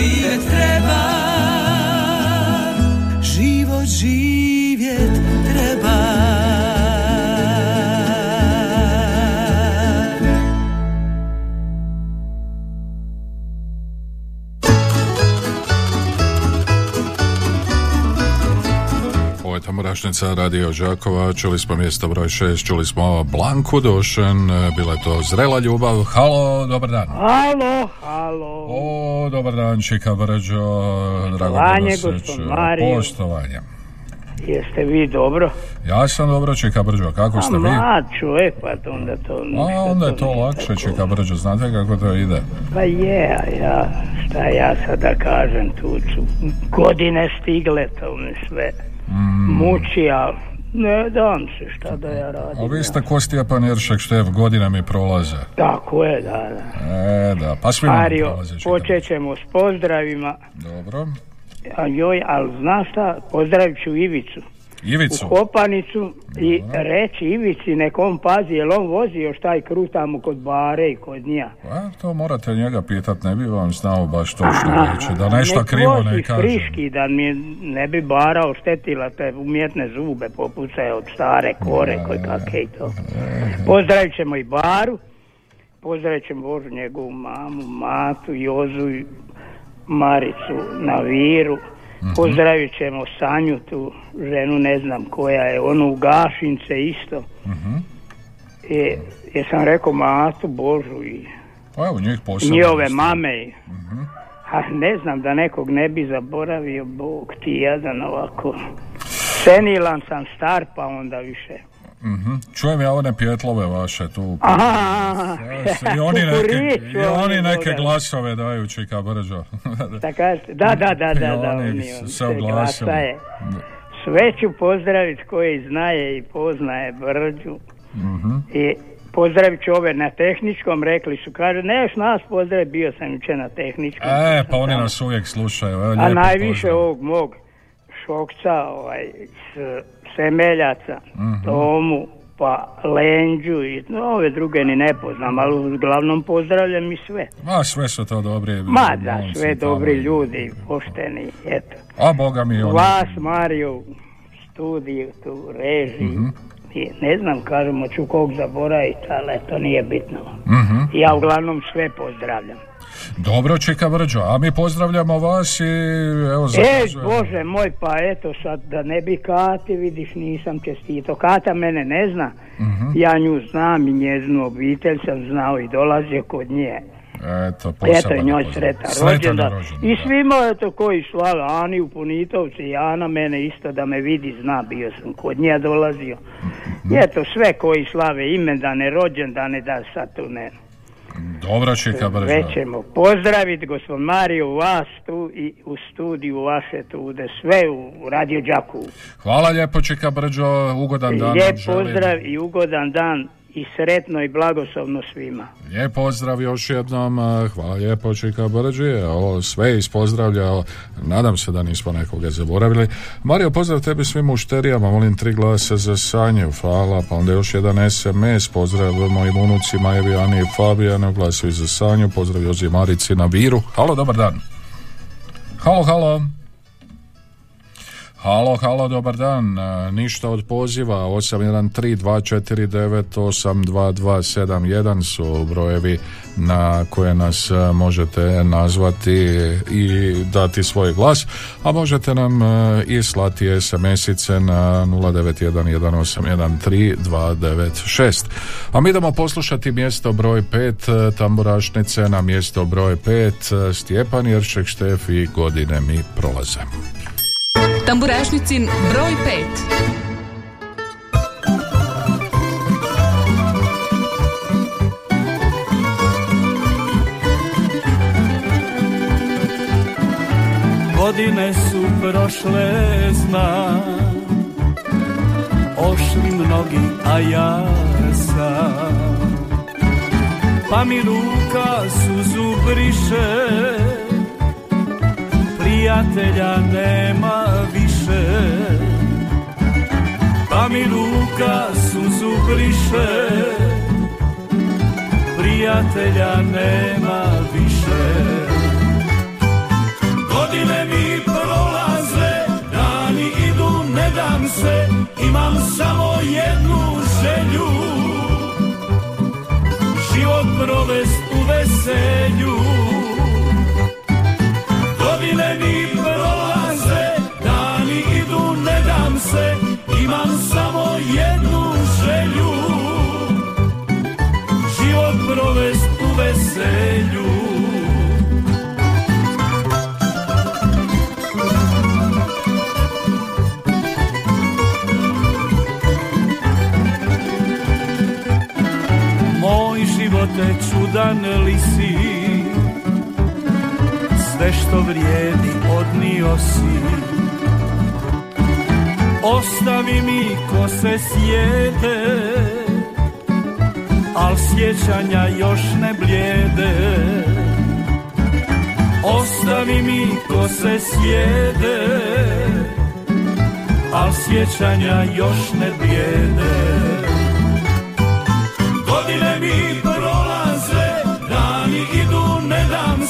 živjet treba. Život živjet treba. Ovo Radio Žakova, čuli smo mjesto broj 6, čuli smo Blanku došen. bila je to Zrela ljubav, halo, dobar dan. Halo, halo. O, dobar dan, Čika Brđo, Poštovanje, gospodin čuje. Mario. Poštovanje. Jeste vi dobro? Ja sam dobro, Čika Brđo, kako ste A vi? mlad čovjek, pa to onda to... A, onda je to lakše, Čika Brđo, znate kako to ide? Pa je, a ja, šta ja sad da kažem, tu ću godine stigle, to me sve Mm. muči, ali ne dam se, šta da ja radim. A vi ste ko Stjepan Jeršek Štef, godine mi prolaze. Tako je, da, da. E, da, pa mi Mario, prolaze. Počet ćemo s pozdravima. Dobro. A joj, ali znaš šta, pozdravit ću Ivicu. Ivicu. U Kopanicu i reći Ivici nekom pazi, jel on vozi još taj kruh tamo kod bare i kod njija. A, to morate njega pitat, ne bi vam znao baš točno reći, da nešto Nek krivo ne kaže. friški, da mi ne bi bara oštetila te umjetne zube popucaju od stare kore koji kakve i to. Pozdravit ćemo i baru, pozdravit ćemo Božu njegovu mamu, Matu, Jozu i Maricu na viru. Mhm. Pozdravit ćemo Sanju, tu ženu ne znam koja je, onu u Gašince isto. Mhm. I, jesam rekao Matu, Božu i Pa evo njih njihove mame. Mhm. A ne znam da nekog ne bi zaboravio, Bog ti jedan ovako. Senilan sam star pa onda više. Mhm. Čujem ja one pjetlove vaše tu. Aha, I oni neke, i oni neke glasove daju Čika Brđo. Da, da, da, da, I da, oni se oglasili. Sve ću pozdraviti koji znaje i poznaje Brđu. Mhm. I pozdravit ću ove na tehničkom, rekli su, kaže, ne još nas pozdrav, bio sam jučer na tehničkom. E, pa oni nas uvijek slušaju. Evo, A najviše pozdrav. ovog mog šokca, ovaj, s Semeljaca, Mhm. Tomu, pa Lenđu i no, ove druge ni ne poznam, ali uglavnom pozdravljam i sve. Ma, sve su to dobri. Ma da, sve tamo. dobri ljudi, pošteni, eto. A boga mi oni. Vas, Mario, u studiju, tu, režiji, Mhm. i ne znam, kažemo, ću kog zaboraviti, ali to nije bitno. Mhm. Ja uglavnom sve pozdravljam. Dobro, Čika Brđo, a mi pozdravljamo vas i evo E. Bože moj, pa eto sad da ne bi Kati, vidiš, nisam čestito. Kata mene ne zna, Mhm. ja nju znam i njezinu obitelj sam znao i dolazio kod nje. Eto, Eto njoj rođendan. rođendan, I da. svima eto koji slave, Ani u Punitovci, i Ana mene isto da me vidi, zna, bio sam kod nje dolazio. Mhm. I eto sve koji slave imendane, rođendane, da sad tu ne. Dobro, Čika Brđo. Sve ćemo pozdraviti gospod Mario, vas tu i u studiju vaše tu, da sve u Radio Đakovu. Hvala lijepo, Čika Brđo, ugodan dan. Lijep pozdrav i ugodan dan i sretno i blagoslovno svima. Lijep pozdrav još jednom, hvala lijepo Čika Brđi, ovo sve ispozdravljao, nadam se da nismo nekoga zaboravili. Mario, pozdrav tebi svim mušterijama, molim tri glasa za Sanju, hvala, pa onda još jedan SMS, pozdrav mojim unucima Evi, Ani i Fabijanu, glasuju za Sanju, pozdrav Jozi Marici na Viru. Halo, dobar dan. Halo, halo. Halo, halo, dobar dan. E, Ništa od poziva 813249822271 su brojevi na koje nas e, možete nazvati i dati svoj glas, a možete nam e, i slati SMS-ice na 0911813296. A mi idemo poslušati mjesto broj 5 tamburašnice na mjesto broj 5 Stjepan Jeršek Štef i godine mi prolaze. Tamburašnicin broj 5. Godine su prošle, znam. Ošli mnogi, a ja sam. Pa mi ruka suzu briše. Prijatelja nema više Pa mi ruka suzu briše Prijatelja nema više Godine mi prolaze, dani idu, ne dam se, imam samo jednu želju. Život provest u veselju. Je čudan li si? Sve što vrijedi odnio si. Ostavi mi ko se sjede Al sjećanja još ne blijede. Ostavi mi ko se sjede Al sjećanja još ne blijede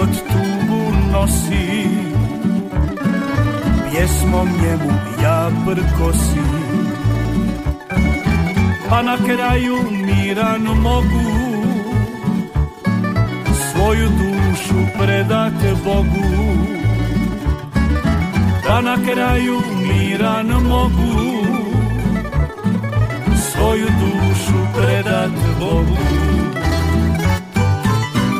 Život tugu nosi. Pjesmom njemu ja prkosim Pa na kraju miran mogu. Svoju dušu predate Bogu. Pa na kraju miran mogu. Svoju dušu predat Bogu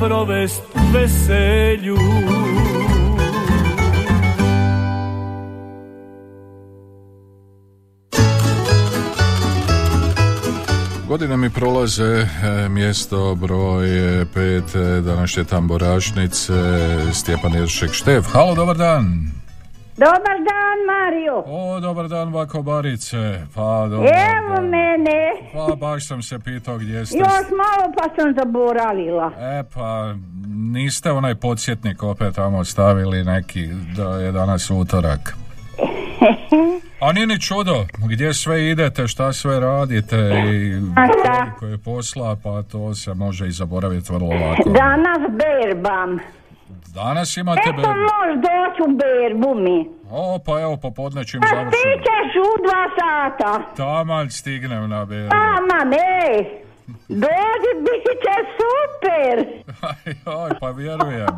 Provest veselju. Godine mi prolaze e, mjesto broj 5 današnje tamborašnice Stjepan Jeršek Štef. Halo, dobar dan. Dobar dan, Mario. O, dobar dan, Vakobarice. Pa, dobar Evo dan. mene. Pa, baš sam se pitao gdje ste. Još malo pa sam zaboravila. E, pa, niste onaj podsjetnik opet tamo stavili neki, da je danas utorak. A nije ni čudo, gdje sve idete, šta sve radite i koliko je posla, pa to se može i zaboraviti vrlo lako. Danas berbam. Danas imate Eto berbu. možeš doći u berbu mi. O, pa evo, popodne čim A ti završimo. ćeš u dva sata. Taman stignem na berbu. Ama ne. Dođi, bit će super. Oj, pa vjerujem.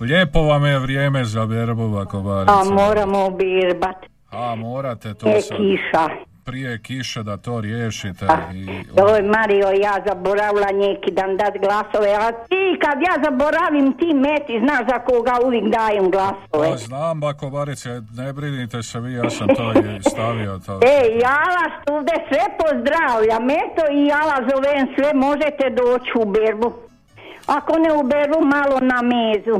Lijepo vam je vrijeme za berbu, Vakobarice. A moramo berbat. A, morate to E, sad kiša. Prije kiše da to riješite. I, Oj, Mario, ja zaboravila neki dan dat glasove, a ti kad ja zaboravim ti meti, znaš za koga uvijek dajem glasove. Pa znam, Bakobarice, ne brinite se vi, ja sam to i stavio to. E, ja vas ovdje sve pozdravljam, eto i ja vas zovem sve, možete doći u berbu. Ako ne u berbu, malo na mezu.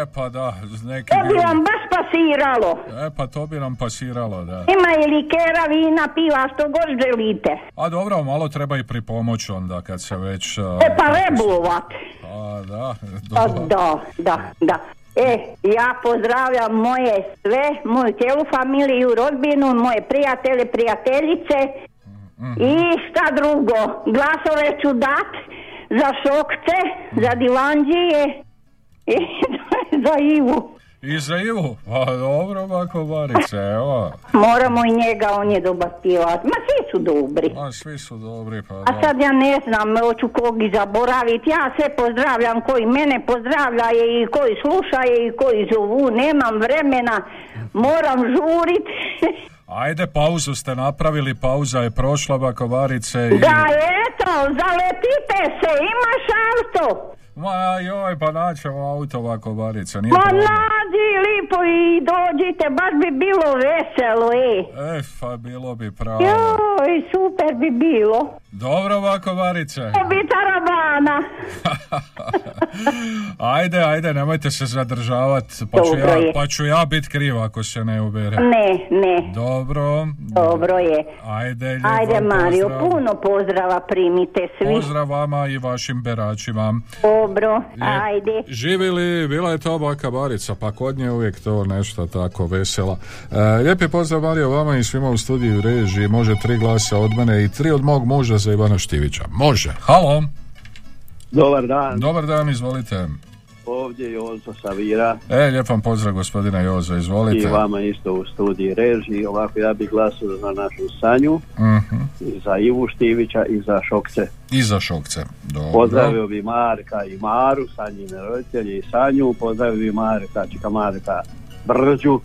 E pa da, neki To bi vam baš pasiralo. E pa to bi nam pasiralo, da. Ima i likera, vina, piva, što god želite. A dobro, malo treba i pripomoć onda kad se već... a, E pa rebovat. A da, Pa dobro. da, da, da. E, ja pozdravljam moje sve, moju cijelu familiju, rodbinu, moje prijatelje, prijateljice i šta drugo, glasove ću dat za šokce, za divanđije i za Ivu. I za Ivu, pa dobro, Bakobarice, evo. Moramo i njega, on je dobar pjevač. Ma svi su dobri. A svi su dobri, pa A sad ja ne znam, hoću kog i zaboraviti. Ja sve pozdravljam koji mene pozdravljaje i koji slušaje i koji zovu. Nemam vremena, moram žurit. Ajde, pauzu ste napravili, pauza je prošla, Bakobarice. I... da, eto, zaletite se, imaš auto. Ma joj, pa naćemo auto ovako, Barica, nije Ma nađi lipo i dođite, baš bi bilo veselo, e. E, pa bilo bi pravo. Joj, super bi bilo. Dobro ovako, Barice. To bi taravana. Ajde, ajde, nemojte se zadržavat, pa ću, ja, je. pa ću ja bit kriv ako se ne ubere. Ne, ne. Dobro. Dobro je. Ajde, lijep Ajde, Mario, pozdrav. puno pozdrava primite svi. Pozdrav vama i vašim beračima. Dobro, ajde. Živili, bila je to baka Barica, pa kod nje uvijek to nešto tako vesela. E, lijepi pozdrav Mario vama i svima u studiju režiji. Može tri glasa od mene i tri od mog muža za Ivana Štivića. Može. Halo. Dobar dan, Dobar dan, izvolite. Ovdje je Jozo Savira E, lijep vam pozdrav gospodina Jozo, i izvolite. vama isto u studiji režiji. Ovako ja bih glasao za našu Sanju, Mhm. i za Ivu Štivića i za Šokce. I za šokce. Dobro. Pozdravio bi Marka i Maru, Sanjine roditelji i Sanju, pozdravio bi Marka, čika Marka Brđu,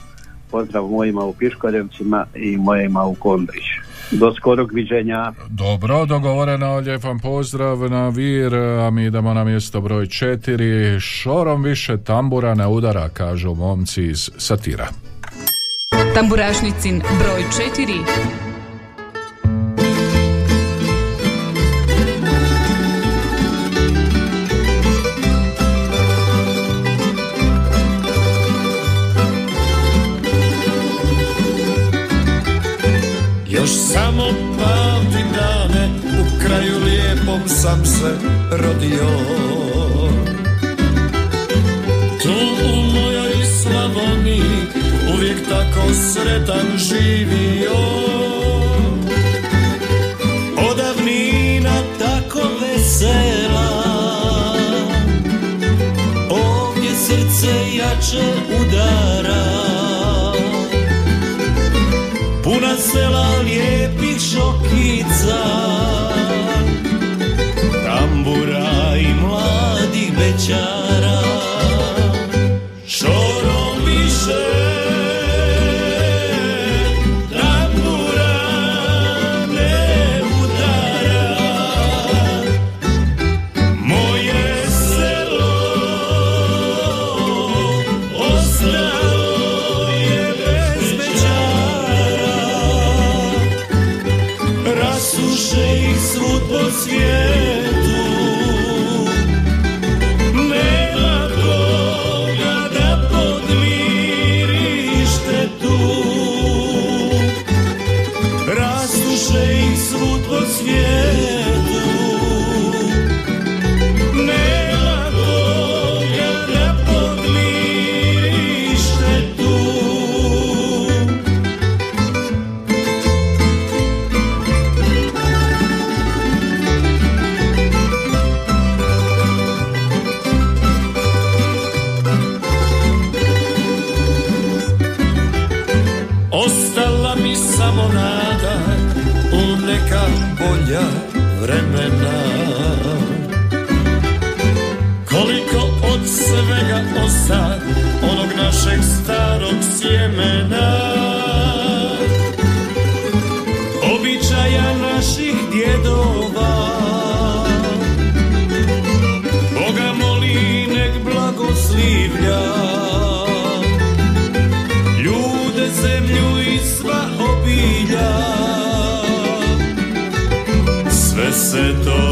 pozdrav mojima u Piškorevcima i mojima u Kondrić. Do skorog viđenja. Dobro, dogovoreno, lijep vam pozdrav na Vir, a mi idemo na mjesto broj četiri. Šorom više tambura ne udara, kažu momci iz satira. Tamburašnicin broj 4. sam se rodio. Tu u mojoj Slavoniji Uvijek tako sretan živio. Odavnina tako vesela. Ovdje srce jače udara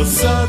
se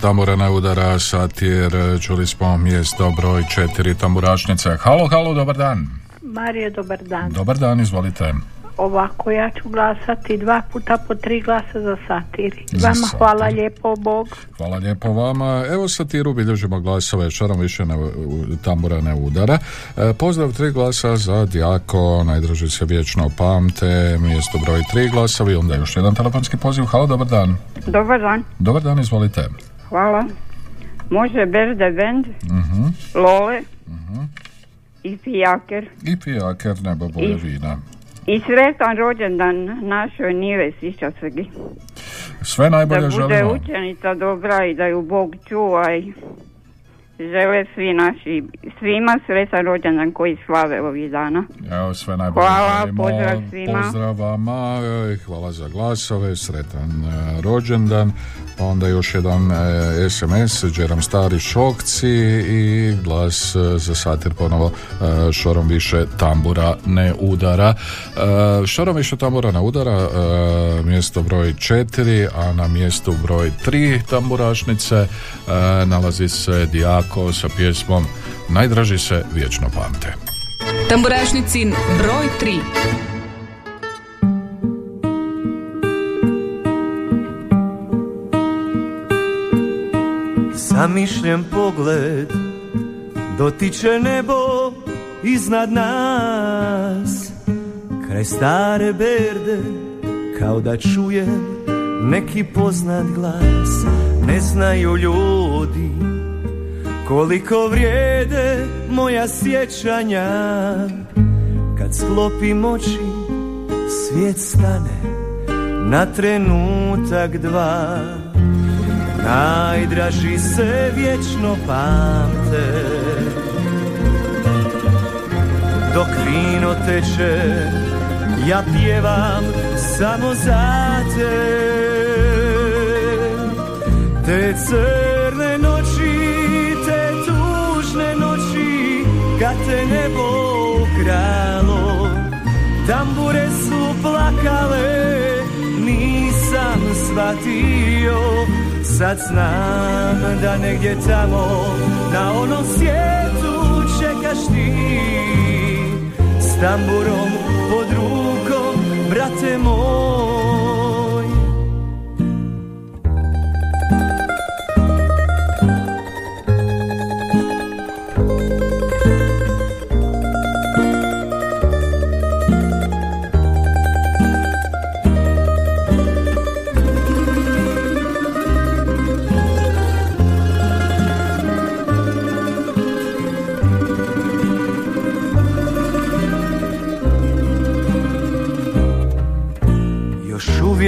tambura ne udara satir, čuli smo mjesto broj četiri tamburašnice. Halo, halo, dobar dan. Marije, dobar dan. Dobar dan, izvolite. Ovako, ja ću glasati dva puta po tri glasa za satir. Za Vama satir. hvala lijepo, Bog. Hvala lijepo vama. Evo satiru bilježimo glasove, šarom više ne, tambura ne udara. E, pozdrav tri glasa za Djako, najdraži se vječno pamte, mjesto broj tri glasovi, onda još jedan telefonski poziv. Halo, dobar dan. Dobar dan, Dobar dan, izvolite. hvala. Može Berde Band, Mhm. Lole i Fijaker. I pijaker nebo boje I- vina. I sretan rođendan našoj Nive Sišasegi. Sve najbolje Da bude želimo. učenica dobra i da ju Bog čuva i žele svi naši, svima sretan rođendan koji slave ovih dana. Evo sve najbolje Hvala, želimo. pozdrav svima. Pozdrav vama, e, hvala za glasove, sretan e, rođendan, pa onda još jedan e, SMS, Džeram Stari Šokci i glas e, za satir ponovo e, šorom više tambura ne udara. E, šorom više tambura ne udara, e, mjesto broj četiri, a na mjestu broj tri tamburašnice e, nalazi se Dijako sa pjesmom Najdraži se vječno pamte. Tamburašnicin broj 3. Zamišljen pogled dotiče nebo iznad nas Kraj stare berde kao da čujem neki poznat glas Ne znaju ljudi koliko vrijede moja sjećanja Kad sklopim oči svijet stane na trenutak dva. Najdraži se vječno pamte. Dok vino teče Ja pjevam samo za te. Te Te nebo kralo Tambure su plakale Nisam shvatio. Sad znam da negdje tamo Na onom svijetu čekaš ti. S tamburom pod rukom Brate moj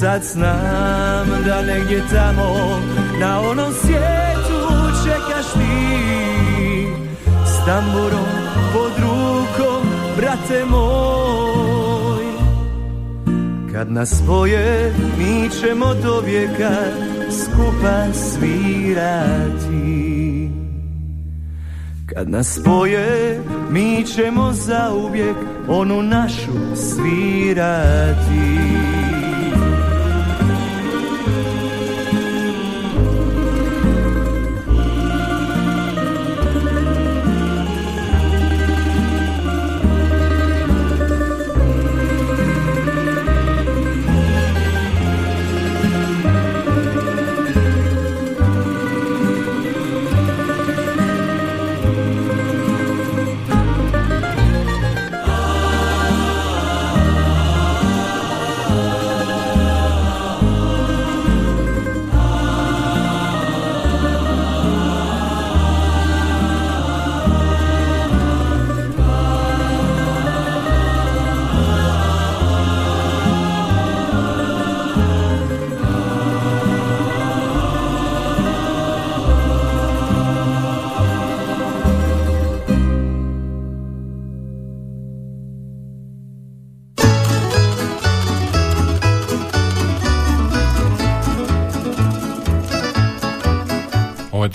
Sad znam da negdje tamo Na onom svijetu čekaš ti. S tamburom pod rukom Brate moj. Kad nas spoje mi ćemo do vijeka Skupa svirati. Kad nas spoje mi ćemo zauvijek Onu našu svirati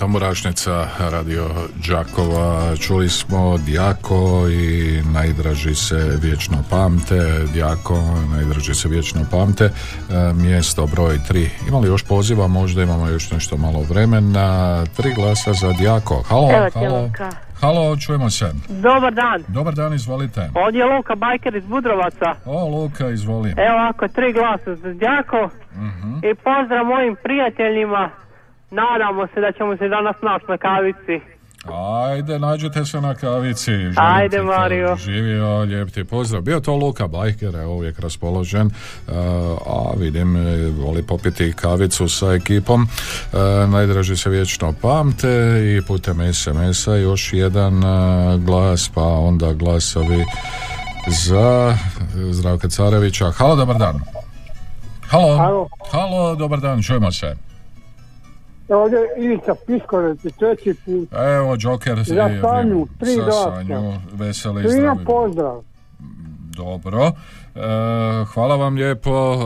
tamburašnica Radio Đakova. Čuli smo Djako i najdraži se vječno pamte. Djako, najdraži se vječno pamte. E, mjesto broj 3. Ima li još poziva? Možda imamo još nešto malo vremena. Tri glasa za Djako. Halo, Evo halo. Halo, čujemo se. Dobar dan. Dobar dan, izvolite. Ovdje je Luka Bajker iz Budrovaca. O, Luka, izvoli. Evo ovako, tri glasa za Đako Mhm. i pozdrav mojim prijateljima. Nadamo se da ćemo se danas naći na kavici. Ajde, nađite se na kavici. Želim Ajde. Mario. Živio, lijep ti pozdrav. Bio to Luka Bajker, evo uvijek raspoložen, e, a vidim, e, voli popiti kavicu sa ekipom. E, najdraži se vječno pamte i putem SMS-a još jedan e, glas, pa onda glasovi za Zdravka Carevića. Halo, dobar dan. Halo. Halo. Halo, dobar dan, čujemo se. Ovdje je Ivica Piskorec, treći put. Evo, Joker Za Sanju, tri glasa. Sanju, veseli i zdravi. pozdrav. Dobro. E, hvala vam lijepo e,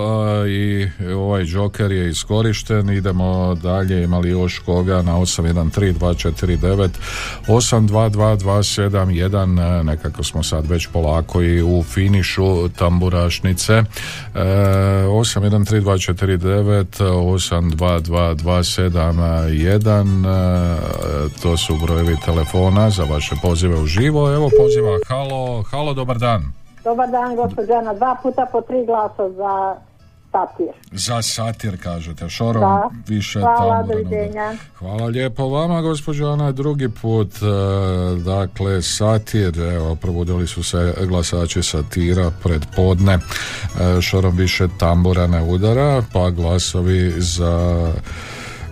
i ovaj Joker je iskorišten. Idemo dalje. Ima li još koga na 813249 822271 e, nekako smo sad već polako i u finišu tamburašnice. E, 813249 822271 e, to su brojevi telefona za vaše pozive u živo. Evo poziva Halo, Halo, dobar dan. Dobar dan, gospođa Ana. Dva puta po tri glasa za satir. Za satir kažete, šorom Da. više Hvala, doviđenja. Hvala lijepo vama, gospođo Ana. Drugi put, e, dakle, satir, evo, probudili su se glasači satira pred podne. E, šorom više tambura ne udara, pa glasovi za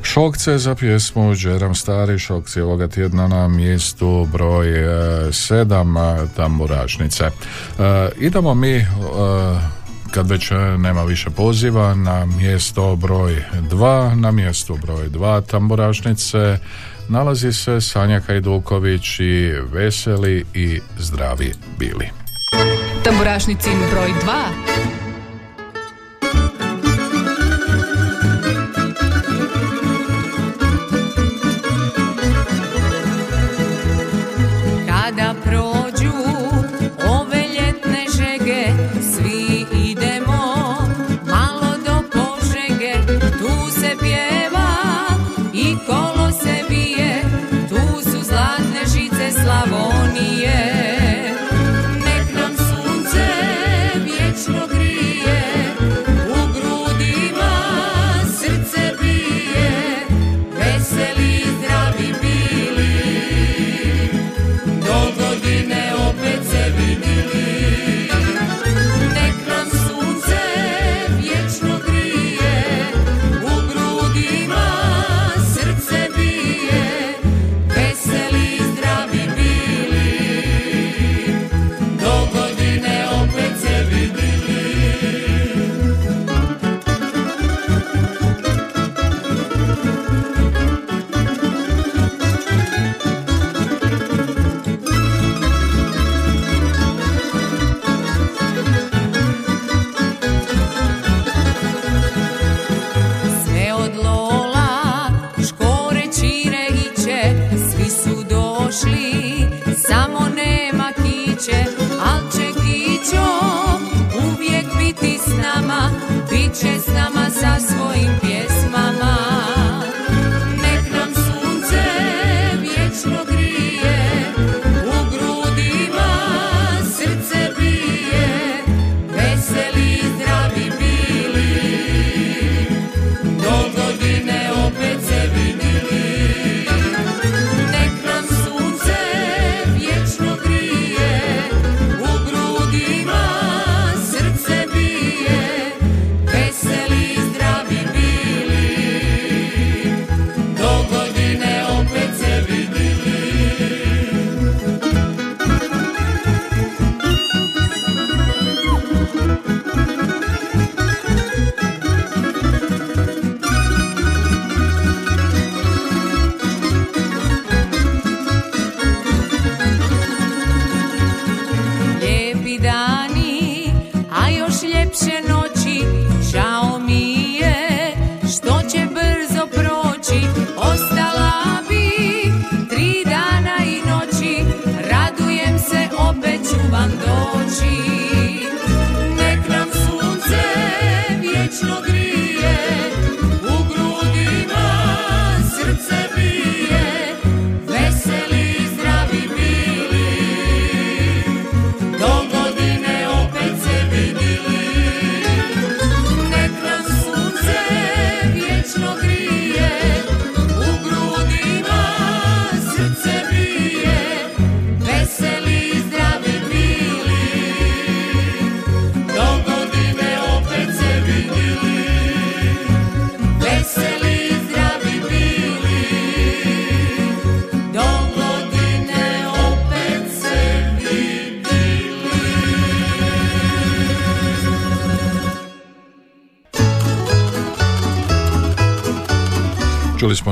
Šokce za pjesmu Džeram Stari Šokci ovoga tjedna na mjestu broj 7 tamburašnice. E, idemo mi e, kad već nema više poziva na mjesto broj 2 na mjestu broj 2 tamburašnice nalazi se Sanja Hajduković i veseli i zdravi bili. Tamburašnicin broj 2. noches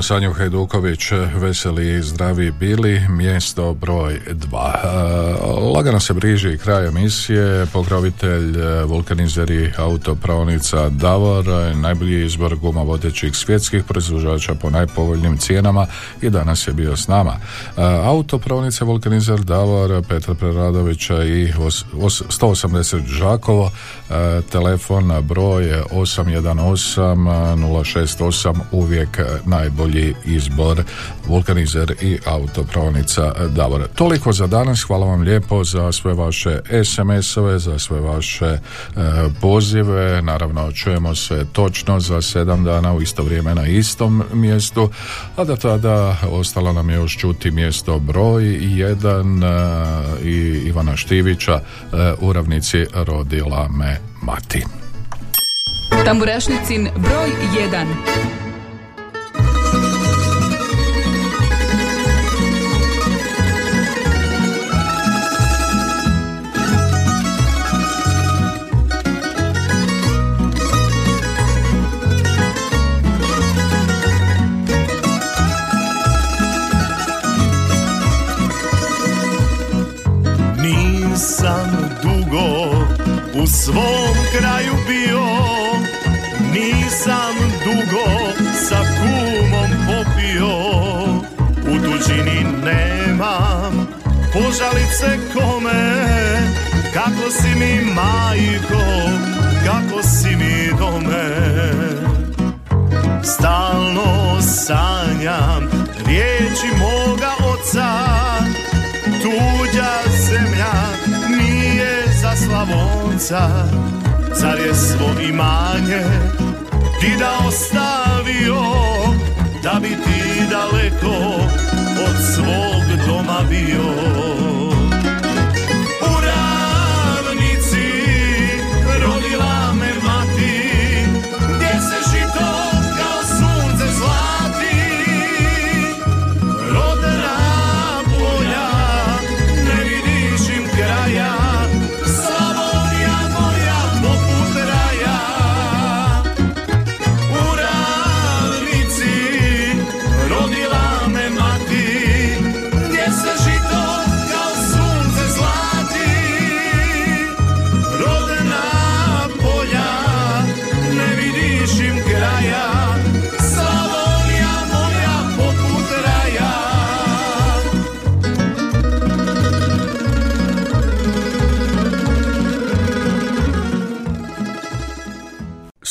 Sanju Hajduković, veseli i zdravi bili, mjesto broj dva. E, Lagano se briži kraj emisije, pokrovitelj e, vulkanizeri autopravnica Davor, e, najbolji izbor guma vodećih svjetskih proizvođača po najpovoljnim cijenama i danas je bio s nama. Autopravnice vulkanizer Davor, Petar Preradovića i os- os- 180 Žakovo, telefon broj 818 068 uvijek najbolji izbor vulkanizer i autopravnica Davor. Toliko za danas, hvala vam lijepo za sve vaše SMS-ove, za sve vaše e, pozive, naravno čujemo se točno za sedam dana u isto vrijeme na istom mjestu, a da tada ostalo nam je još čuti mjesto broj jedan e, i Ivana Štivića e, u ravnici rodila me mati. Tamburašnicin broj 1. svom kraju bio. Nisam dugo sa kumom popio. U tuđini nemam požalice kome. Kako si mi majko, kako si mi dome. Stalno sanjam riječi moga oca. Tuđa zemlja Slavonca Zar je svo imanje da ostavio Da bi ti daleko od svog doma bio